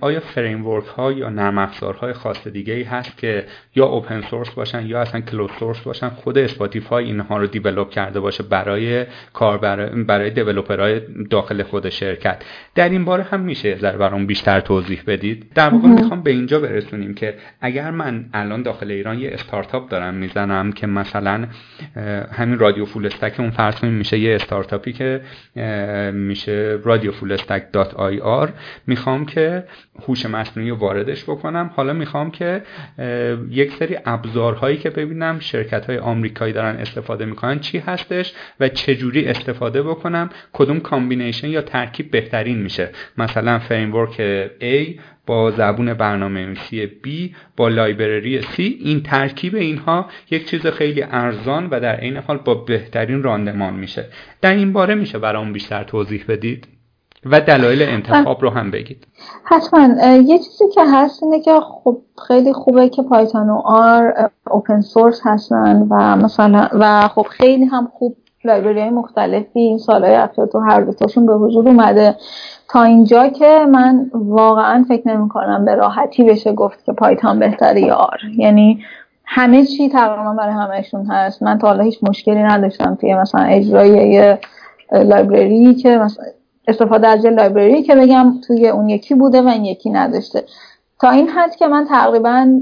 آیا framework ها یا نرم افزارهای خاص دیگه ای هست که یا open source باشن یا اصلا closed source باشن؟ خود Spotify اینها رو develop کرده باشه برای کار برای, برای developer های داخل خود شرکت. در این باره هم میشه یه ذره برام بیشتر توضیح بدید. در واقع می‌خوام به اینجا برسونیم که اگر من الان داخل ایران یه استارتاپ دارم می‌زنم که مثلا همین رادیو فول استک اون فرض میشه یه استارتاپی که میشه رادیو فول استک دات آی آر. می‌خوام که هوش مصنوعی رو واردش بکنم. حالا می‌خوام که یک سری ابزارهایی که ببینم شرکت های آمریکایی دارن استفاده می‌کنن چی هستش و چجوری استفاده بکنم کدوم combination یا ترکیب بهترین میشه. مثلا framework A با زبون برنامه نویسی B با library C. این ترکیب اینها یک چیز خیلی ارزان و در عین حال با بهترین راندمان میشه. در این باره میشه برام بیشتر توضیح بدید. و دلایل انتخاب رو هم بگید. حتما. یه چیزی که هست اینه که خب خیلی خوبه که پایتون و آر open source هستن و مثلا و خب خیلی هم خوب لایبرری مختلفی این سالهای اخیر تو هر دوتاشون به وجود اومده. تا اینجا که من واقعا فکر نمی کنم به راحتی بشه گفت که پایتون بهتره یا آر یعنی همه چی تقریبا برای همهشون هست. من تا حالا هیچ مشکلی نداشتم توی مثلا اجرای یه لایبرری که مثلا استفاده از یه لایبرری که بگم توی اون یکی بوده و این یکی نداشته. تا این حد که من تقریبا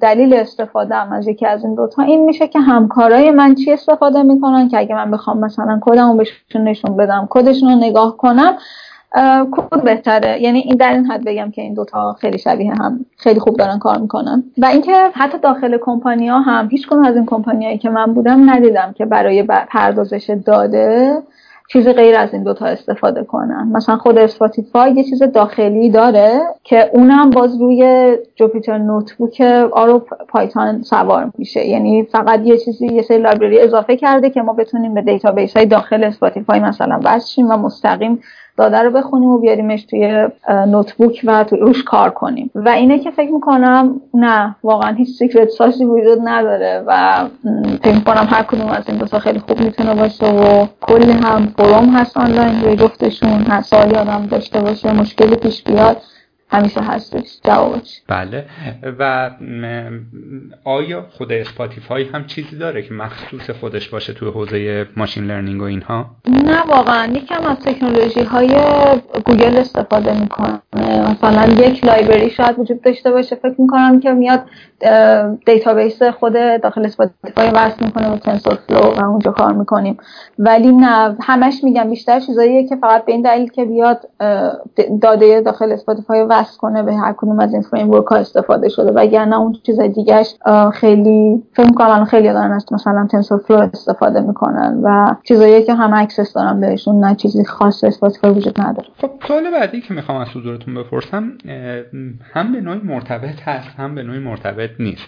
دلیل استفاده از یکی از این دوتا این میشه که همکارای من چی استفاده می‌کنن که اگه من بخوام مثلا کدمو بهشون نشون بدم کدشون رو نگاه کنم کد بهتره. یعنی این در این حد بگم که این دوتا خیلی شبیه هم خیلی خوب دارن کار می‌کنن. و اینکه حتی داخل کمپانی ها هم هیچ از این کمپانیایی که من بودم ندیدم که برای پردازش داده چیز غیر از این دوتا استفاده کنن. مثلا خود اسپاتیفای یه چیز داخلی داره که اونم باز روی Jupyter Notebook آر و پایتون سوار میشه. یعنی فقط یه چیزی یه سری library اضافه کرده که ما بتونیم به دیتابیس های داخل اسپاتیفای مثلا وصل و مستقیم داده رو بخونیم و بیاریمش توی notebook و توی روش کار کنیم. و اینه که فکر می‌کنم نه واقعا هیچ secret sauce ی وجود نداره و فکر می‌کنم هر کدوم از این دوتا خیلی خوب می‌تونه باشه و کلی هم forum هست آنلاین روی جفتشون هر سوالی آدم داشته باشه مشکلی پیش بیاد. همیشه هستش. جوابش بله. و آیا خود اسپاتیفای هم چیزی داره که مخصوص خودش باشه توی حوزه machine learning و اینها؟ نه واقعا. یکم از تکنولوژی های گوگل استفاده می‌کنه. مثلا یک library شاید وجود داشته باشه. فکر می‌کنم که میاد دیتابیس خود داخل اسپاتیفای وصل می‌کنه با TensorFlow و اونجا کار می‌کنیم. ولی نه همش میگم بیشتر چیزاییه که فقط به این دلیل که بیاد داده داخل اسپاتیفای وصل کنه به هر کدوم از این فریم ها استفاده شده. وگرنه اون چیز دیگهش خیلی فکر می‌کنم خیلی دارن از مثلا TensorFlow استفاده می‌کنن و چیزایی که هم access دارن بهشون نه چیزی خاص اسپاتیفای وجود نداره. خب سوال بعدی که می‌خوام از حضورتون بپرسم هم به نوعی مرتبط هست هم به نوعی مرتبط نیست.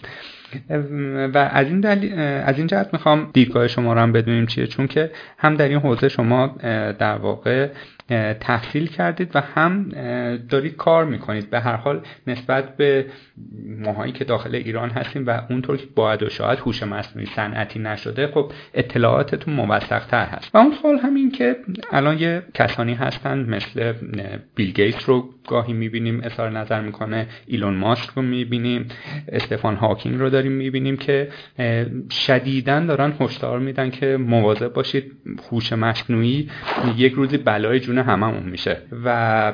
و از این دلیل از این جهت می‌خوام دیدگاه شما رو هم بدونیم چیه چون که هم در این حوزه شما در واقع تحصیل کردید و هم دارید کار می‌کنید. به هر حال نسبت به ماهایی که داخل ایران هستیم و اونطور که باید و شاید هوش مصنوعی صنعتی نشده خب اطلاعاتتون موثق تر هست. و اون سوال همین که الان یه کسانی هستند مثل بیل گیتس رو گاهی می‌بینیم اظهار نظر می‌کنه ایلون ماسک رو می‌بینیم استفان هاکینگ رو داریم می‌بینیم که شدیدن دارن هشدار میدن که مواظب باشید هوش مصنوعی یک روزی بلای جون هممون میشه. و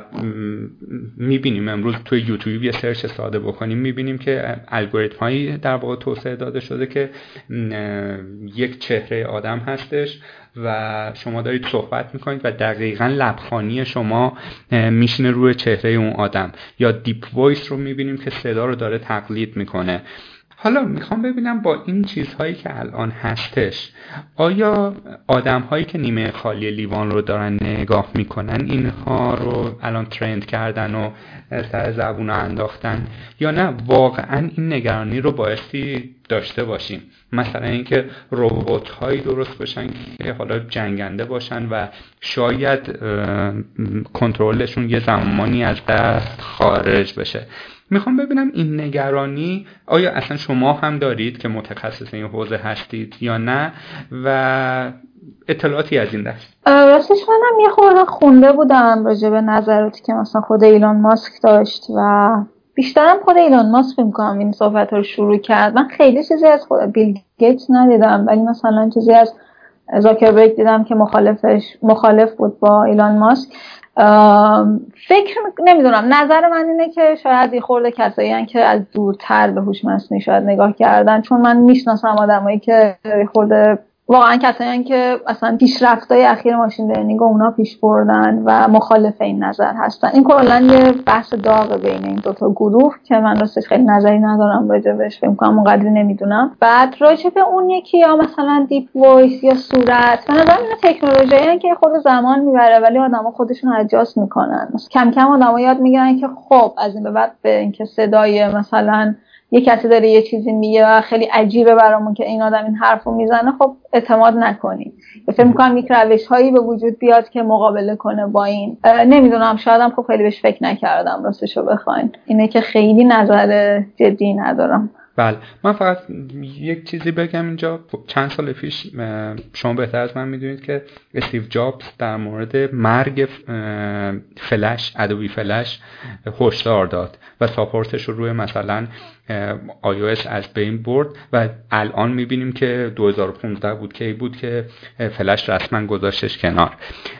می‌بینیم امروز توی یوتیوب یه سرچ ساده بکنیم می‌بینیم که الگوریتم هایی در واقع توسعه داده شده که یک چهره آدم هستش و شما دارید صحبت می‌کنید و دقیقا لب‌خوانی شما میشینه روی چهره اون آدم. یا deep voice رو می‌بینیم که صدا رو داره تقلید می‌کنه. حالا می‌خوام ببینم با این چیزهایی که الان هستش آیا آدم هایی که نیمه خالی لیوان رو دارن نگاه می‌کنن اینها رو الان trend کردن و سر زبون رو انداختن؟ یا نه واقعا این نگرانی رو بایستی داشته باشیم؟ مثلا اینکه ربات هایی درست باشن که حالا جنگنده باشن و شاید کنترلشون یه زمانی از دست خارج بشه. می‌خوام ببینم این نگرانی آیا اصلا شما هم دارید که متخصص این حوزه هستید یا نه و اطلاعاتی از این دست. راستش منم یه خورده خونده بودم راجع به نظراتی که مثلا خود ایلان ماسک داشت و بیشترم خود ایلان ماسک می‌کنم این صحبت رو شروع کرد. من خیلی چیزی از خود بیل گیتس ندیدم ولی مثلا چیزی از زاکربرگ دیدم که مخالفش مخالف بود با ایلان ماسک. فکر نمی‌دونم. نظر من اینه که شاید یه خورده کسایی که از دورتر به هوش مصنوعی شاید نگاه کردن چون من می‌شناسم آدمایی که خورده واقعا کسایی که اصلا های اخیر machine learning و اونا پیش بردن و مخالف این نظر هستن. این کلا یه بحث داغ بین این دوتا گروه که من راستش خیلی نظری ندارم راجبش فکر کنم اونقدری نمی‌دونم. بعد راجب اون یکی یا مثلا deep voice یا صورت من نظرم اینا تکنولوژی که خود زمان می‌بره ولی آدما خودشون ادجاست می‌کنن. کم کم آدما یاد می‌گیرن که خب از این به بعد به اینکه صدای مثلا یه کسی داره یه چیزی میگه و خیلی عجیبه برامون که این آدم این حرف رو می‌زنه خب اعتماد نکنیم فکر می‌کنم یک روش هایی به وجود بیاد که مقابله کنه با این. نمی‌دونم شایدم خب خیلی بهش فکر نکردم راستشو بخواین. اینه که خیلی نظر جدی ندارم. بله. من فقط یک چیزی بگم اینجا. چند سال پیش شما بهتر از من می‌دونید که استیو جابز در مورد مرگ فلش ادوبی فلش هشدار داد و ساپورتش رو روی مثلا iOS از بین برد و الان می‌بینیم که 2015 بود که بود که فلش رسما گذاشتش کنار.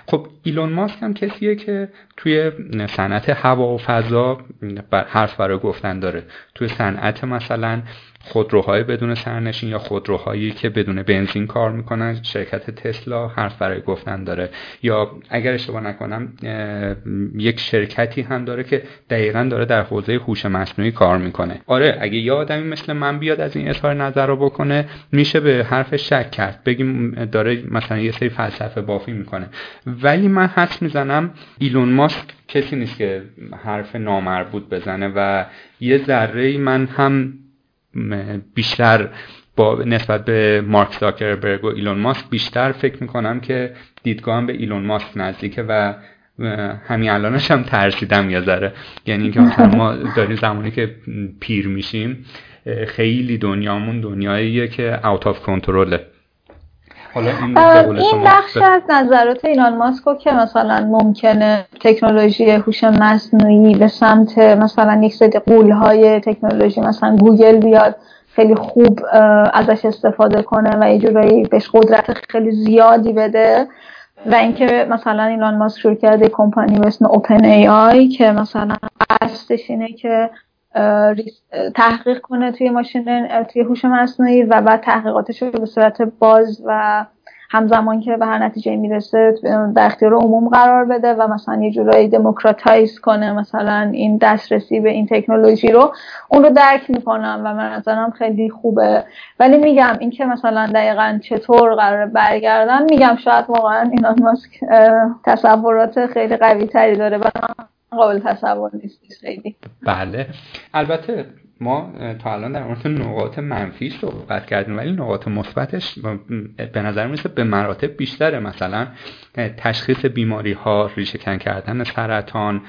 خب ایلون ماسک هم کسیه که توی صنعت هوا و فضا حرف برای گفتن داره. توی صنعت مثلا خودروهای بدون سرنشین یا خودروهایی که بدون بنزین کار می‌کنن شرکت تسلا حرف برای گفتن داره. یا اگر اشتباه نکنم یک شرکتی هم داره که دقیقا داره در حوزه هوش مصنوعی کار می‌کنه. آره اگه یه آدمی مثل من بیاد از این اظهار نظر رو بکنه میشه به حرف شک کرد. بگیم داره مثلا یه سری فلسفه بافی می‌کنه. ولی من حس می‌زنم ایلون ماسک کسی نیست که حرف نامربوط بزنه و یه ذره من هم بیشتر با نسبت به مارک زاکربرگ و ایلون ماسک بیشتر فکر می‌کنم که دیدگاهم به ایلون ماسک نزدیکه و همین الانش هم ترسیدم یه ذره. یعنی اینکه مثلا ما داریم زمانی که پیر میشیم خیلی دنیامون دنیاییه که اوت آف کنترله حالا این, این بخش از نظرات ایلان ماسکو که مثلا ممکنه تکنولوژی هوش مصنوعی به سمت مثلا یک سری قولهای تکنولوژی مثلا گوگل بیاد خیلی خوب ازش استفاده کنه و یه جورایی بهش قدرت خیلی زیادی بده. و اینکه مثلا ایلان ماسک شروع کرده کمپانی به اسم اوپن ای آی که مثلا قصدش اینه که تحقیق کنه توی ماشین توی هوش مصنوعی و بعد تحقیقاتش رو به صورت باز و همزمان که به هر نتیجه می‌رسه در اختیار عموم قرار بده و مثلا یه جورایی دموکراتایز کنه مثلا این دسترسی به این تکنولوژی رو. اون رو درک می‌کنم و من نظرم خیلی خوبه. ولی میگم اینکه مثلا دقیقا چطور قرار برگردن میگم شاید واقعا اینان ماسک تصورات خیلی قوی تری داره و قابل تصور نیست خیلی. بله. البته ما تا الان در مورد نقاط منفی صحبت کردیم ولی نقاط مثبتش به نظر می‌رسه به مراتب بیشتره. مثلا تشخیص بیماری ها ریشه کردن سرطان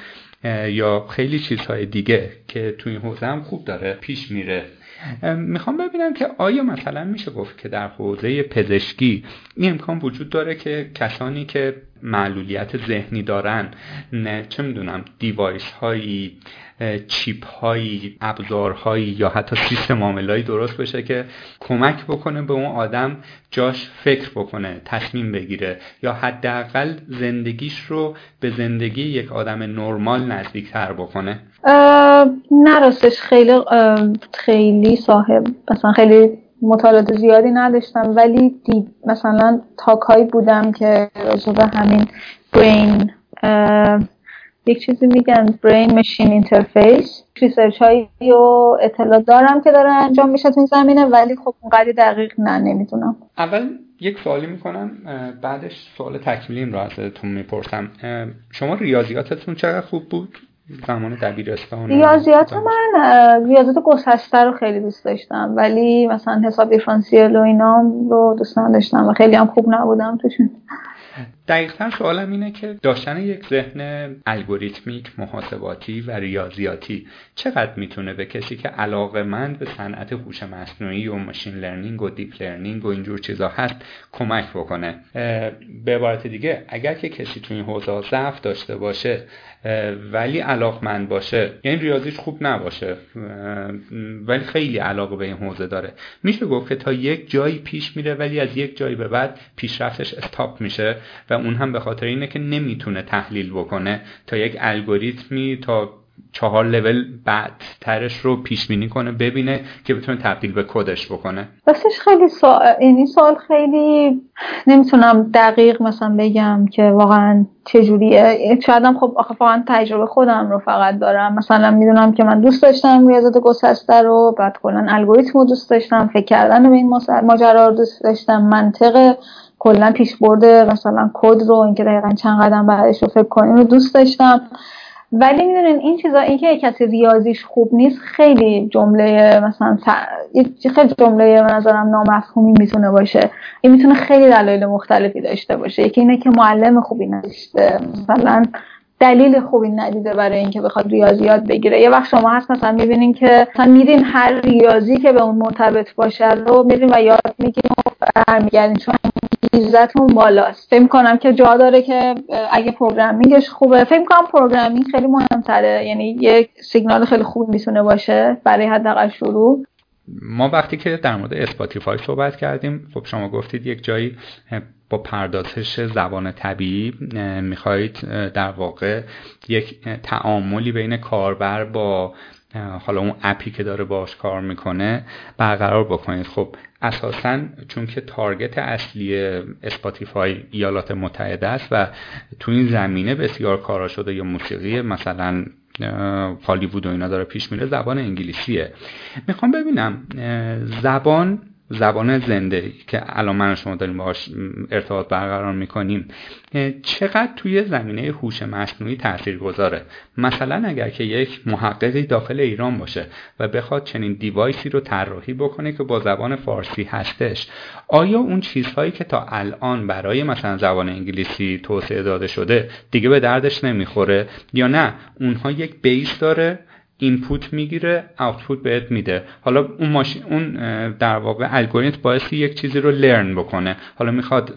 یا خیلی چیزهای دیگه که توی این حوزه هم خوب داره پیش میره. می‌خوام ببینم که آیا مثلا میشه گفت که در حوزه پزشکی این امکان وجود داره که کسانی که معلولیت ذهنی دارن نه چه می‌دونم دیوایس هایی چیپ هایی ابزارهایی یا حتی سیستم عاملایی درست بشه که کمک بکنه به اون آدم جاش فکر بکنه تصمیم بگیره یا حداقل زندگیش رو به زندگی یک آدم نرمال نزدیکتر بکنه. نه راستش خیلی خیلی صاحب مثلا خیلی مطالعات زیادی نداشتم ولی دیده مثلا talk بودم که راجع به همین brain یک چیزی میگن brain machine interface research هایی و اطلاع دارم که داره انجام میشه تو این زمینه ولی خب اونقدر دقیق نه نمی‌دونم. اول یک سوالی می‌کنم بعدش سوال تکمیلیم رو ازتون می‌پرسم. شما ریاضیاتتون چقدر خوب بود؟ زمان دبیرستان ریاضیات من ریاضیات گسسته رو خیلی دوست داشتم ولی مثلا حساب دیفرانسیل و اینا رو دوست نداشتم و خیلی هم خوب نبودم توشون. دقیقتر سوالم اینه که داشتن یک ذهن الگوریتمیک محاسباتی و ریاضیاتی چقدر می‌تونه به کسی که علاقه مند به صنعت هوش مصنوعی و machine learning و deep learning و اینجور چیزا هست کمک بکنه؟ به عبارت دیگه اگر که کسی تو این حوزه ضعف داشته باشه ولی علاقمند باشه. یعنی ریاضیش خوب نباشه. ولی خیلی علاقه به این حوزه داره. میشه گفت که تا یک جایی پیش میره ولی از یک جایی به بعد پیشرفتش استاپ میشه و اون هم به خاطر اینه که نمی‌تونه تحلیل بکنه. تا یک الگوریتمی تا چهار لول بعدترش رو پیش بینی کنه ببینه که بتونه تبدیل به کدش بکنه. راستش خیلی سوال این سوال خیلی نمی‌تونم دقیق مثلا بگم که واقعا چجوریه. شاید هم خب آخه واقعا تجربه خودم رو فقط دارم. مثلا می‌دونم که من دوست داشتم ریاضت گسسته رو بعد کلا الگوریتم رو دوست داشتم فکر کردن به این ماجرا رو دوست داشتم منطق کلا پیش برده مثلا کد رو اینکه دقیقا چند قدم بعدش رو فکر کنیم رو دوست داشتم. ولی می‌دونین این چیزا اینکه کسی ریاضیش خوب نیست خیلی جمله مثلا خیلی جمله نظرم نامفهومی می‌تونه باشه. این می‌تونه خیلی دلایل مختلفی داشته باشه. یکی اینه که معلم خوبی نداشته. مثلا دلیل خوبی ندیده برای اینکه بخواد ریاضیات بگیره. یه وقت شما هست مثلا می‌بینین که مثلا میرین هر ریاضی که به اون مرتبط باشه رو میرین و یاد می‌گیرین و برمیگردین. چون انگیزتون بالاست. فکر کنم که جا داره که اگه programming ش خوبه فکر کنم programming خیلی مهمتره. یعنی یک سیگنال خیلی خوب می‌تونه باشه برای حداقل شروع. ما وقتی که در مورد اسپاتیفای صحبت کردیم خب شما گفتید یک جایی با پردازش زبان طبیعی می‌خواهید در واقع یک تعاملی بین کاربر با حالا اون app ی که داره باش کار می‌کنه برقرار بکنید. خب اساسا چون که target اصلی اسپاتیفای ایالات متحده است و تو این زمینه بسیار کارا شده یا موسیقی مثلا هالیوود و اینا داره پیش میره زبان انگلیسیه. می‌خوام ببینم زبان زبان زنده که الان من شما داریم باهاش ارتباط برقرار می‌کنیم چقدر توی زمینه هوش مصنوعی تاثیر گذاره؟ مثلا اگر که یک محققی داخل ایران باشه و بخواد چنین دیوایسی رو طراحی بکنه که با زبان فارسی هستش آیا اون چیزهایی که تا الان برای مثلا زبان انگلیسی توسعه داده شده دیگه به دردش نمی‌خوره یا نه؟ اونها یک base داره input می‌گیره output بهت میده. حالا اون ماشین اون در واقع الگوریتم بایستی یک چیزی رو learn بکنه. حالا می‌خواد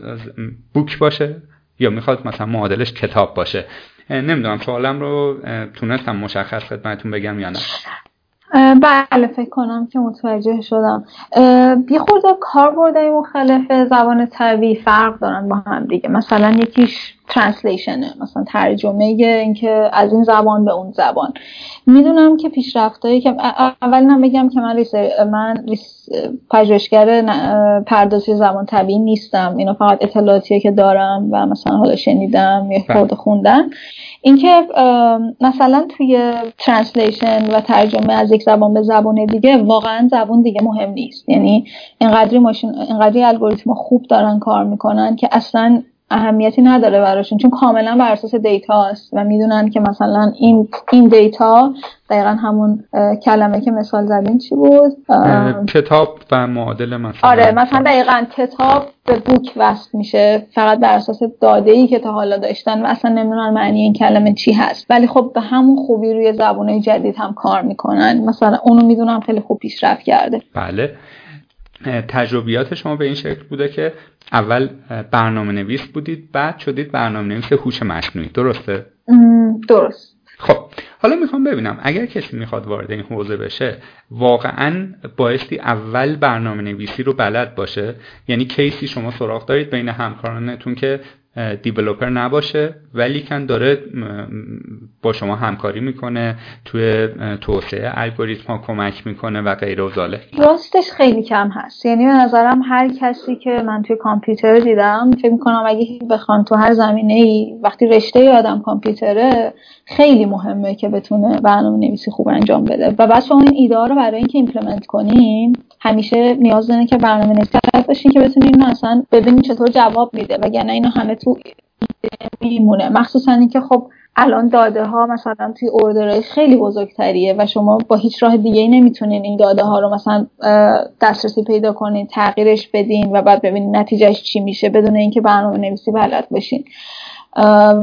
book باشه یا می‌خواد مثلا معادلش کتاب باشه. نمی‌دونم سوالم رو تونستم مشخص خدمتتون بگم یا نه؟ بله فکر کنم که متوجه شدم. یه خورده کاربردهای مختلف زبان طبیعی فرق دارن با هم دیگه. مثلا یکیش translation ه مثلا ترجمه اینکه از این زبان به اون زبان. می‌دونم که پیشرفتایی که اول هم بگم که من ریس من پژوهشگر پردازش زبان طبیعی نیستم. اینا فقط اطلاعاتیه که دارم و مثلا حالا شنیدم یا یه خورده خوندم اینکه مثلا توی translation و ترجمه از یک زبان به زبان دیگه واقعا زبان دیگه مهم نیست. یعنی اینقدری ماشین اینقدری الگوریتم خوب دارن کار می‌کنن که اصلا اهمیتی نداره براشون چون کاملا بر اساس data است و می‌دونن که مثلا این این data دقیقا همون کلمه که مثال زدین چی بود؟ کتاب و معادل مثلا. آره مثلا دقیقا کتاب به بوک وصل میشه فقط بر اساس داده ای که تا حالا داشتن و اصلا نمی‌دونن معنی این کلمه چی هست. ولی خب به همون خوبی روی زبونه جدید هم کار می‌کنن. مثلا اونو می‌دونم خیلی خوب پیشرفت کرده. بله. تجربیات شما به این شکل بوده که اول برنامه نویس بودید بعد شدید برنامه نویس هوش مصنوعی. درسته؟ درست. خب حالا می‌خوام ببینم اگر کسی می‌خواد وارد این حوزه بشه واقعا بایستی اول برنامه نویسی رو بلد باشه؟ یعنی کیسی شما سراغ دارید بین همکارانتون که دیولوپر نباشه ولی کن داره با شما همکاری می‌کنه توی توسعه الگوریتم ها کمک می‌کنه و غیره و زاله. راستش خیلی کم هست. یعنی به نظرم هر کسی که من توی کامپیوتر دیدم فکر می‌کنم اگه بخوان تو هر زمینه ای وقتی رشته آدم کامپیوتره خیلی مهمه که بتونه برنامه نویسی خوب انجام بده. و بعد شما این ایده رو برای اینکه implement کنین همیشه نیاز داره که برنامه نویسی باشین که بتونین اصلا ببینین چطور جواب میده. وگرنه اینو همه‌ش تئوری میمونه. مخصوصا اینکه خب الان داده ها مثلا توی order های خیلی بزرگتریه و شما با هیچ راه دیگه ای نمی‌تونین این داده ها رو مثلا دسترسی پیدا کنین تغییرش بدین و بعد ببینین نتیجهش چی میشه بدون اینکه برنامه نویسی بلد باشین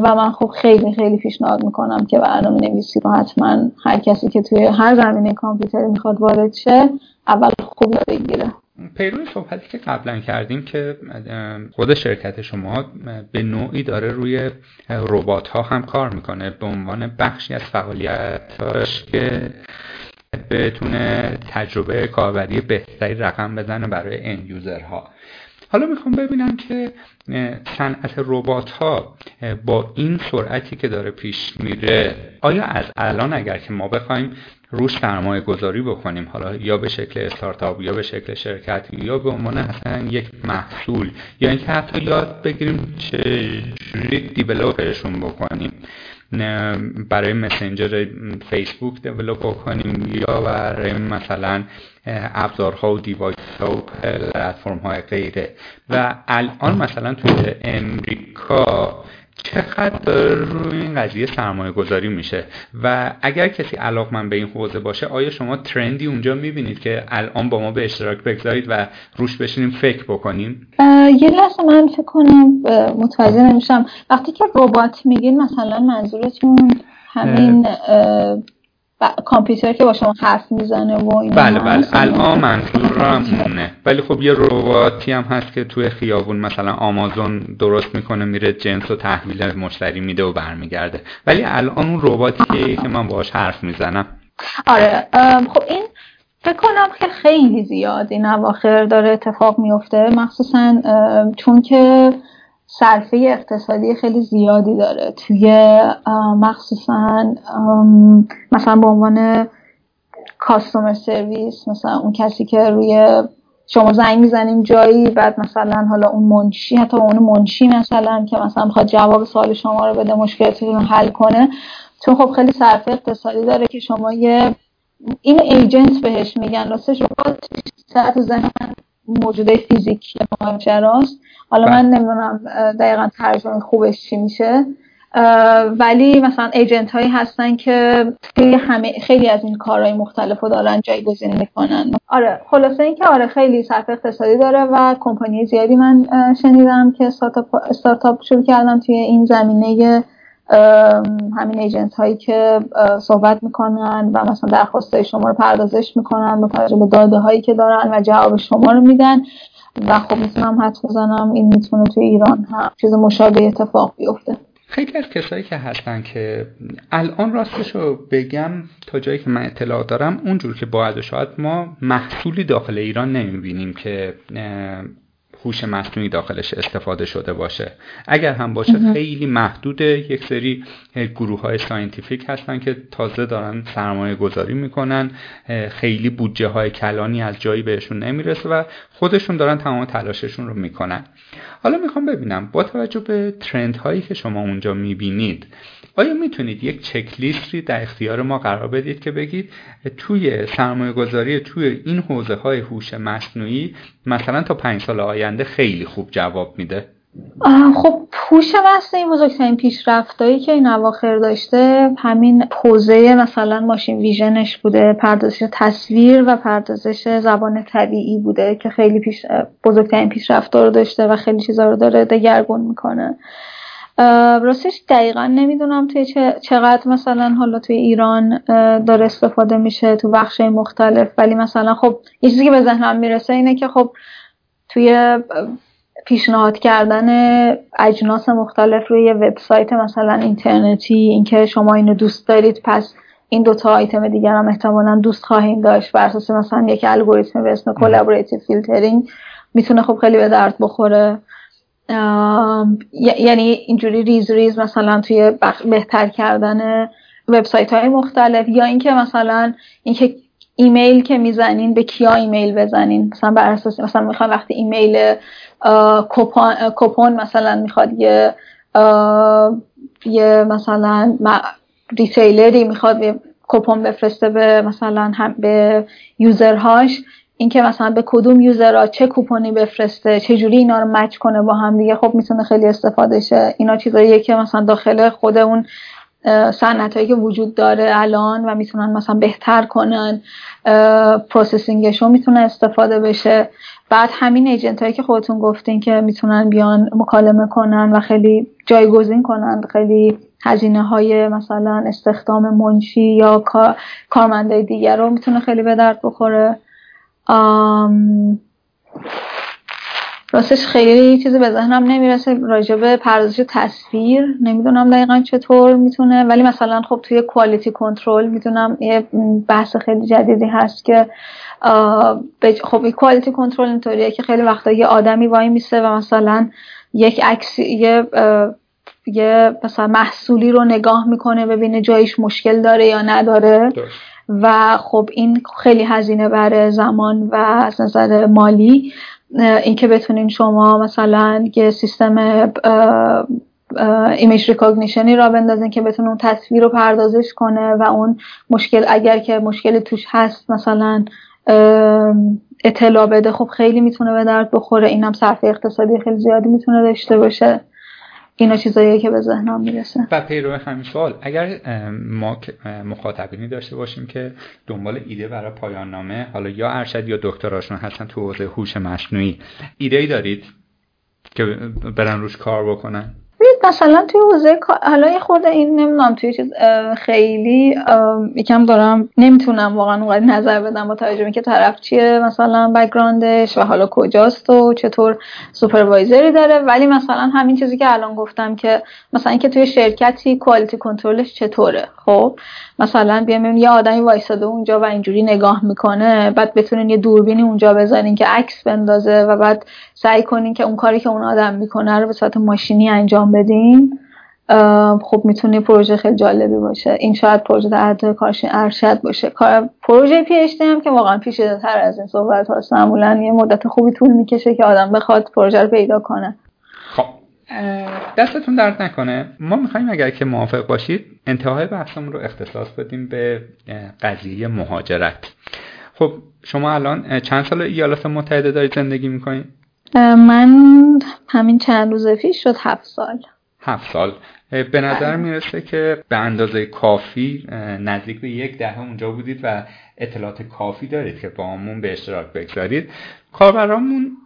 و من خب خیلی خیلی پیشنهاد می‌کنم که برنامه نویسی رو حتما هر کسی که توی هر زمینه کامپیوتری می‌خواد وارد شه اول خوب بگیره. پیروی صحبتی که قبلا کردیم که خود شرکت شما به نوعی داره روی ربات ها هم کار می‌کنه. به عنوان بخشی از فعالیتاش که بتونه تجربه کاربری بهتری رقم بزنه برای اند یوزرها حالا می‌خوام ببینم که صنعت ربات ها با این سرعتی که داره پیش میره. آیا از الان اگر که ما بخوایم روش سرمایه گذاری بکنیم حالا یا به شکل استارتاپ یا به شکل شرکت یا به عنوان اصلا یک محصول یا اینکه حتی یاد بگیریم چجوری دیولوپرشون بکنیم. برای مسنجر فیسبوک دیولوپ بکنیم یا برای مثلا ابزارها و دیوایس و پلتفرم های غیره. و الان مثلا توی امریکا چقدر داره روی این قضیه سرمایه گذاری میشه و اگر کسی من به این حوزه باشه آیا شما ترندی اونجا می‌بینید که الان با ما به اشتراک بگذارید و روش بشینیم فکر بکنیم؟ یه لحظه من فکر کنم متوجه نمیشم. وقتی که ربات میگین مثلا منظورتون همین کامپیوتر که با شما حرف می‌زنه و این بله بله. الان منظورم اونه ولی خب یه رباتی هم هست که توی خیابون مثلا آمازون درست می‌کنه میره جنس و تحویل مشتری میده و برمیگرده. ولی الان اون رباتیه که من باهاش حرف می‌زنم. آره خب این فکر کنم که خیلی زیاد این اواخر داره اتفاق میفته مخصوصا چون که صرفه اقتصادی خیلی زیادی داره. توی مخصوصا مثلا به عنوان کاستومر سرویس مثلا اون کسی که روی شما زنگ می‌زنیم جایی بعد مثلا حالا اون منشی حتی اون منشی مثلا که مثلا می‌خواد جواب سوال شما رو بده مشکلتون رو حل کنه. چون خب خیلی صرفه اقتصادی داره که شما یه این ایجنت بهش میگن. راستش رو تو ذهن موجوده فیزیکی ماجراست. حالا من بله. نمی‌دونم دقیقا ترجمه خوبش چی میشه. ولی مثلا ایجنت هایی هستن که خیلی همه خیلی از این کارهای مختلف رو دارن جایگزین می‌کنن. آره خلاصه اینکه آره خیلی صرف اقتصادی داره و کمپانی زیادی من شنیدم که استارتاپ شروع کردم توی این زمینه همین ایجنت هایی که صحبت می‌کنن و مثلا درخواست شما رو پردازش می‌کنن به توجه به داده هایی که دارن و جواب شما رو میدن. و خب می‌تونم حدس بزنم این می‌تونه توی ایران هم چیز مشابه اتفاق بیفته. خیلی از کسایی که هستن که الان راستش رو بگم تا جایی که من اطلاع دارم اونجور که باید شاید ما محصولی داخل ایران نمی‌بینیم که هوش مصنوعی داخلش استفاده شده باشه. اگر هم باشه خیلی محدود یک سری گروه های scientific هستن که تازه دارن سرمایه گذاری می‌کنن. خیلی بودجه های کلانی از جایی بهشون نمی‌رسه و خودشون دارن تمام تلاششون رو می‌کنن. حالا می‌خوام ببینم با توجه به ترند هایی که شما اونجا می‌بینید آیا می‌تونید یک چک لیستی در اختیار ما قرار بدید که بگید توی سرمایه گذاری توی این حوزه های هوش مصنوعی مثلا تا پنج سال آینده خیلی خوب جواب میده؟ خب هوش مصنوعی بزرگترین پیشرفتایی که این اواخر داشته همین حوزه مثلا ماشین ویژنش بوده پردازش تصویر و پردازش زبان طبیعی بوده که خیلی پیش بزرگترین پیشرفتا رو داشته و خیلی چیزا رو داره دگرگون می‌کنه. راستش دقیقا نمی‌دونم توی چقدر مثلا حالا توی ایران داره استفاده میشه تو بخش مختلف. ولی مثلا خب یه چیزی که به ذهنم می‌رسه اینه که خب توی پیشنهاد کردن اجناس مختلف روی وبسایت مثلا اینترنتی اینکه شما اینو دوست دارید پس این دوتا آیتم دیگر هم احتمالا دوست خواهید داشت بر اساس مثلا یک الگوریتم به اسم collaborative filtering می‌تونه خب خیلی به درد بخوره. یعنی اینجوری ریز ریز مثلا توی بهتر کردن وبسایت های مختلف یا اینکه مثلا اینکه ایمیل که می‌زنین به کیا ایمیل بزنین؟ مثلا بر اساس مثلا می‌خواد وقتی ایمیل coupon مثلا می‌خواد یه یه مثلا retailer ی می‌خواد یه coupon بفرسته به مثلا هم به user هاش اینکه مثلا به کدوم user ها چه coupon ی بفرسته چه جوری اینا رو match کنه با هم دیگه خب می‌تونه خیلی استفاده شه. اینا چیزاییه که مثلا داخل خود اون صنعت هایی که وجود داره الان و می‌تونن مثلا بهتر کنن processing شون می‌تونه استفاده بشه. بعد همین agent هایی که خودتون گفتین که می‌تونن بیان مکالمه کنن و خیلی جایگزین کنن خیلی هزینه های مثلا استخدام منشی یا کارمندای دیگر رو می‌تونه خیلی به درد بخوره. راستش خیلی چیزی به ذهنم نمی‌رسه. راجب پردازش تصویر نمی‌دونم دقیقا چطور می‌تونه. ولی مثلا خب توی کوالیتی کنترل می‌دونم یه بحث خیلی جدیدی هست که خب کوالیتی کنترل اینطوریه که خیلی وقتا یه آدمی وای میسه و مثلا یک عکس یه یه مثلا محصولی رو نگاه می‌کنه ببینه جایش مشکل داره یا نداره. و خب این خیلی هزینه‌بره زمان و از نظر مالی اینکه بتونین شما مثلا یه سیستم image recognition ی راه بندازین که بتونه اون تصویر رو پردازش کنه و اون مشکل اگر که مشکل توش هست مثلا اطلاع بده خب خیلی می‌تونه به درد بخوره. اینم صرفه اقتصادی خیلی زیادی می‌تونه داشته باشه. اینا چیزاییه که به ذهنم می‌رسه. و پیرو همین سوال اگر ما مخاطبینی داشته باشیم که دنبال ایده برای پایان نامه حالا یا ارشد یا دکتراشون هستن تو حوزه هوش مصنوعی ایده ای دارید که برن روش کار بکنن؟ مثلا توی حوزه حالا یه خورده این نمی‌دونم توی چیز خیلی یکم دارم نمی‌تونم واقعا اونقدر نظر بدم با توجه که طرف چیه مثلا background ش و حالا کجاست و چطور سوپروایزری داره. ولی مثلا همین چیزی که الان گفتم که مثلا اینکه توی شرکتی کوالیتی کنترلش چطوره. خب مثلا بیایم یه آدمی وایساده اونجا و اینجوری نگاه می‌کنه بعد بتونین یه دوربینی اونجا بذارین که عکس بندازه و بعد سعی کنین که اون کاری که اون آدم می‌کنه رو به صورت ماشینی انجام بدین. خب می‌تونه پروژه خیلی جالبی باشه. این شاید پروژه در کارش ارشد باشه. پروژه پی هم که واقعا پیچیده تر از این صحبت هاست. معمولا یه مدت خوبی طول می‌کشه که آدم بخواد پروژه رو پیدا کنه. خب. دستتون درد نکنه. ما می‌خوایم اگر که موافق باشید انتهای بحثمون رو اختصاص بدیم به قضیه مهاجرت. خب شما الان چند سال ایالات متحده دارید زندگی می‌کنید؟ من همین چند روز پیش شد هفت سال. هفت سال. به نظر می‌رسه که به اندازه کافی نزدیک به یک دهه اونجا بودید و اطلاعات کافی دارید که با همون به اشتراک بگذارید. کاربرامون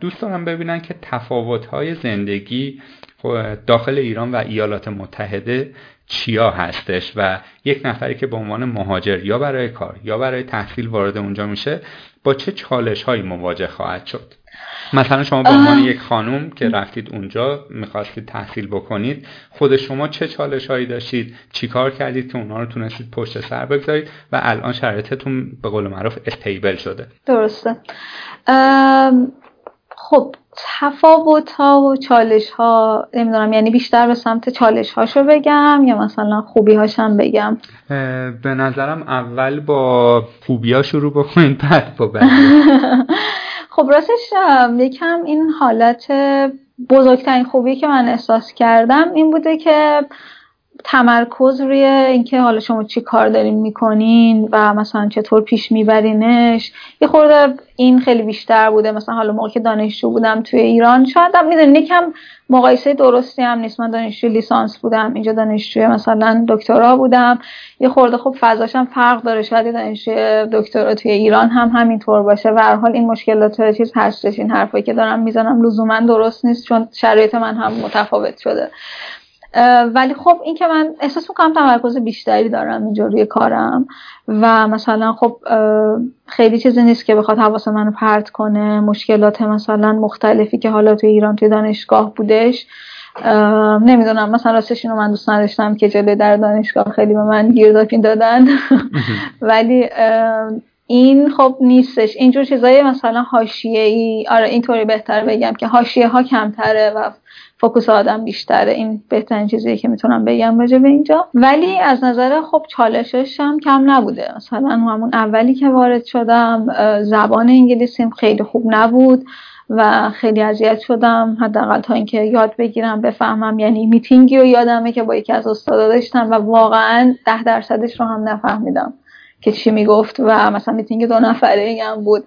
دوست دارم ببینن که تفاوت‌های زندگی داخل ایران و ایالات متحده چیا هستش و یک نفری که به عنوان مهاجر یا برای کار یا برای تحصیل وارد اونجا میشه با چه چالش هایی مواجه خواهد شد؟ مثلا شما به عنوان یک خانوم که رفتید اونجا می‌خواستید تحصیل بکنید خود شما چه چالش هایی داشتید چیکار کردید که اونها رو تونستید پشت سر بگذارید و الان شرایطتون به قول معروف استیبل شده؟ درسته. خب تفاوت ها و چالش ها نمی‌دونم یعنی بیشتر به سمت چالش هاشو بگم یا مثلا خوبی هاشم بگم به نظرم اول با خوبی ها شروع بکنید بعد با خب راستش یکم این حالت بزرگترین خوبی که من احساس کردم این بوده که تمرکز روی اینکه حالا شما چی کار دارین می‌کنین و مثلا چطور پیش میبرینش. یه خورده این خیلی بیشتر بوده. مثلا حالا موقع که دانشجو بودم توی ایران شاید هم می‌دونی یکم مقایسه درستی هم نیست. من دانشجو لیسانس بودم اینجا دانشجوی مثلا دکترا بودم. یه خورده خب فضاش هم فرق داره. شاید دانشجوی دکترا توی ایران هم همینطور باشه. و هر حال این مشکلات چیز هستش. این حرفایی که دارم می‌زنم لزوما درست نیست چون شرایط من هم متفاوت شده. ولی خب این که من احساس می‌کنم تمرکز بیشتری دارم اینجا روی کارم و مثلا خب خیلی چیزی نیست که بخواد حواس منو پرت کنه. مشکلات مثلا مختلفی که حالا توی ایران توی دانشگاه بودش نمی‌دونم. مثلا راستش اینو من دوست نداشتم که جلوی در دانشگاه خیلی به من گیرداپین دادن. ولی این خب نیستش. اینجور چیزای مثلا حاشیه ای آره اینطوری بهتر بگم که حاشیه ها کمتره و فوکوس آدم بیشتره. این بهترین چیزیه که می‌تونم بگم راجع به اینجا. ولی از نظر خب چالشش هم کم نبوده. مثلا همون اولی که وارد شدم زبان انگلیسیم خیلی خوب نبود و خیلی اذیت شدم. حداقل تا اینکه یاد بگیرم بفهمم. یعنی میتینگی رو یادمه که با یکی از استادا داشتم و واقعا ده درصدش رو هم نفهمیدم. که چی می‌گفت و مثلا میتینگ دو نفره هم بود.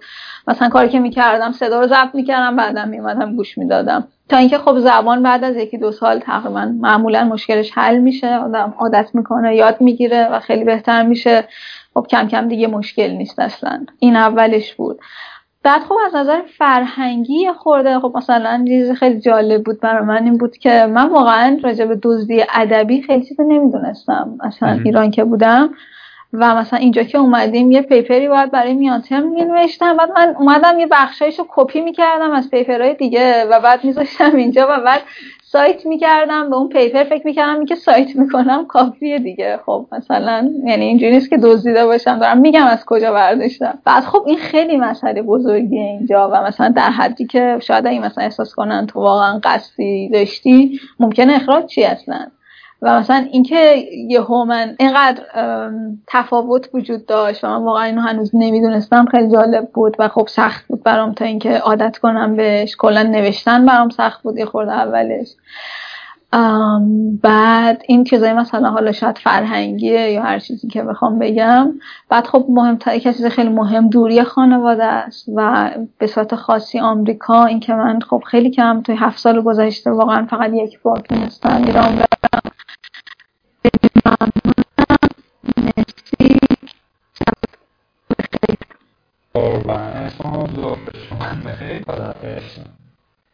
مثلا کاری که می‌کردم صدا رو ضبط می‌کردم بعدم میومدم گوش می‌دادم. تا اینکه خب زبان بعد از یکی دو سال تقریبا معمولا مشکلش حل میشه آدم عادت می‌کنه یاد می‌گیره و خیلی بهتر میشه. خب کم کم دیگه مشکل نیست اصلا. این اولش بود. بعد خب از نظر فرهنگی یه خورده خب مثلا چیز خیلی جالب بود برای من این بود که من واقعا راجع به دزدی ادبی خیلی چیز نمی‌دونستم. اصلا ایران که بودم. و مثلا اینجا که اومدیم یه paper ی باید برای میان‌ترم می نوشتم بعد من اومدم یه بخشایش رو کپی می‌کردم از paper های دیگه و بعد میذاشتم اینجا و بعد cite می‌کردم. به اون paper فکر می‌کردم که cite می‌کنم کافیه دیگه. خب مثلا یعنی اینجوری نیست که دزدیده باشم. دارم میگم از کجا برداشتم. بعد خب این خیلی مسئله بزرگیه اینجا و مثلا در حدی که شاید این مثلا احساس کنن تو واقعا قصدی داشتی ممکنه اخراج شی اصلا؟ و مثلا اینکه یهو من اینقدر تفاوت وجود داشت و من واقعا اینو هنوز نمی‌دونستم. خیلی جالب بود و خب سخت بود برام تا اینکه عادت کنم بهش. کلا نوشتن برام سخت بود یه خورده اولش. بعد این چیزای مثلا حالا شاید فرهنگیه یا هر چیزی که بخوام بگم. بعد خب مهمتر یک چیز خیلی مهم دوری خانواده است و به صورت خاصی آمریکا. این که من خب خیلی کم توی هفت سال گذشته واقعا فقط یک بار تونستم ایران برم. قربان شما شما بخیر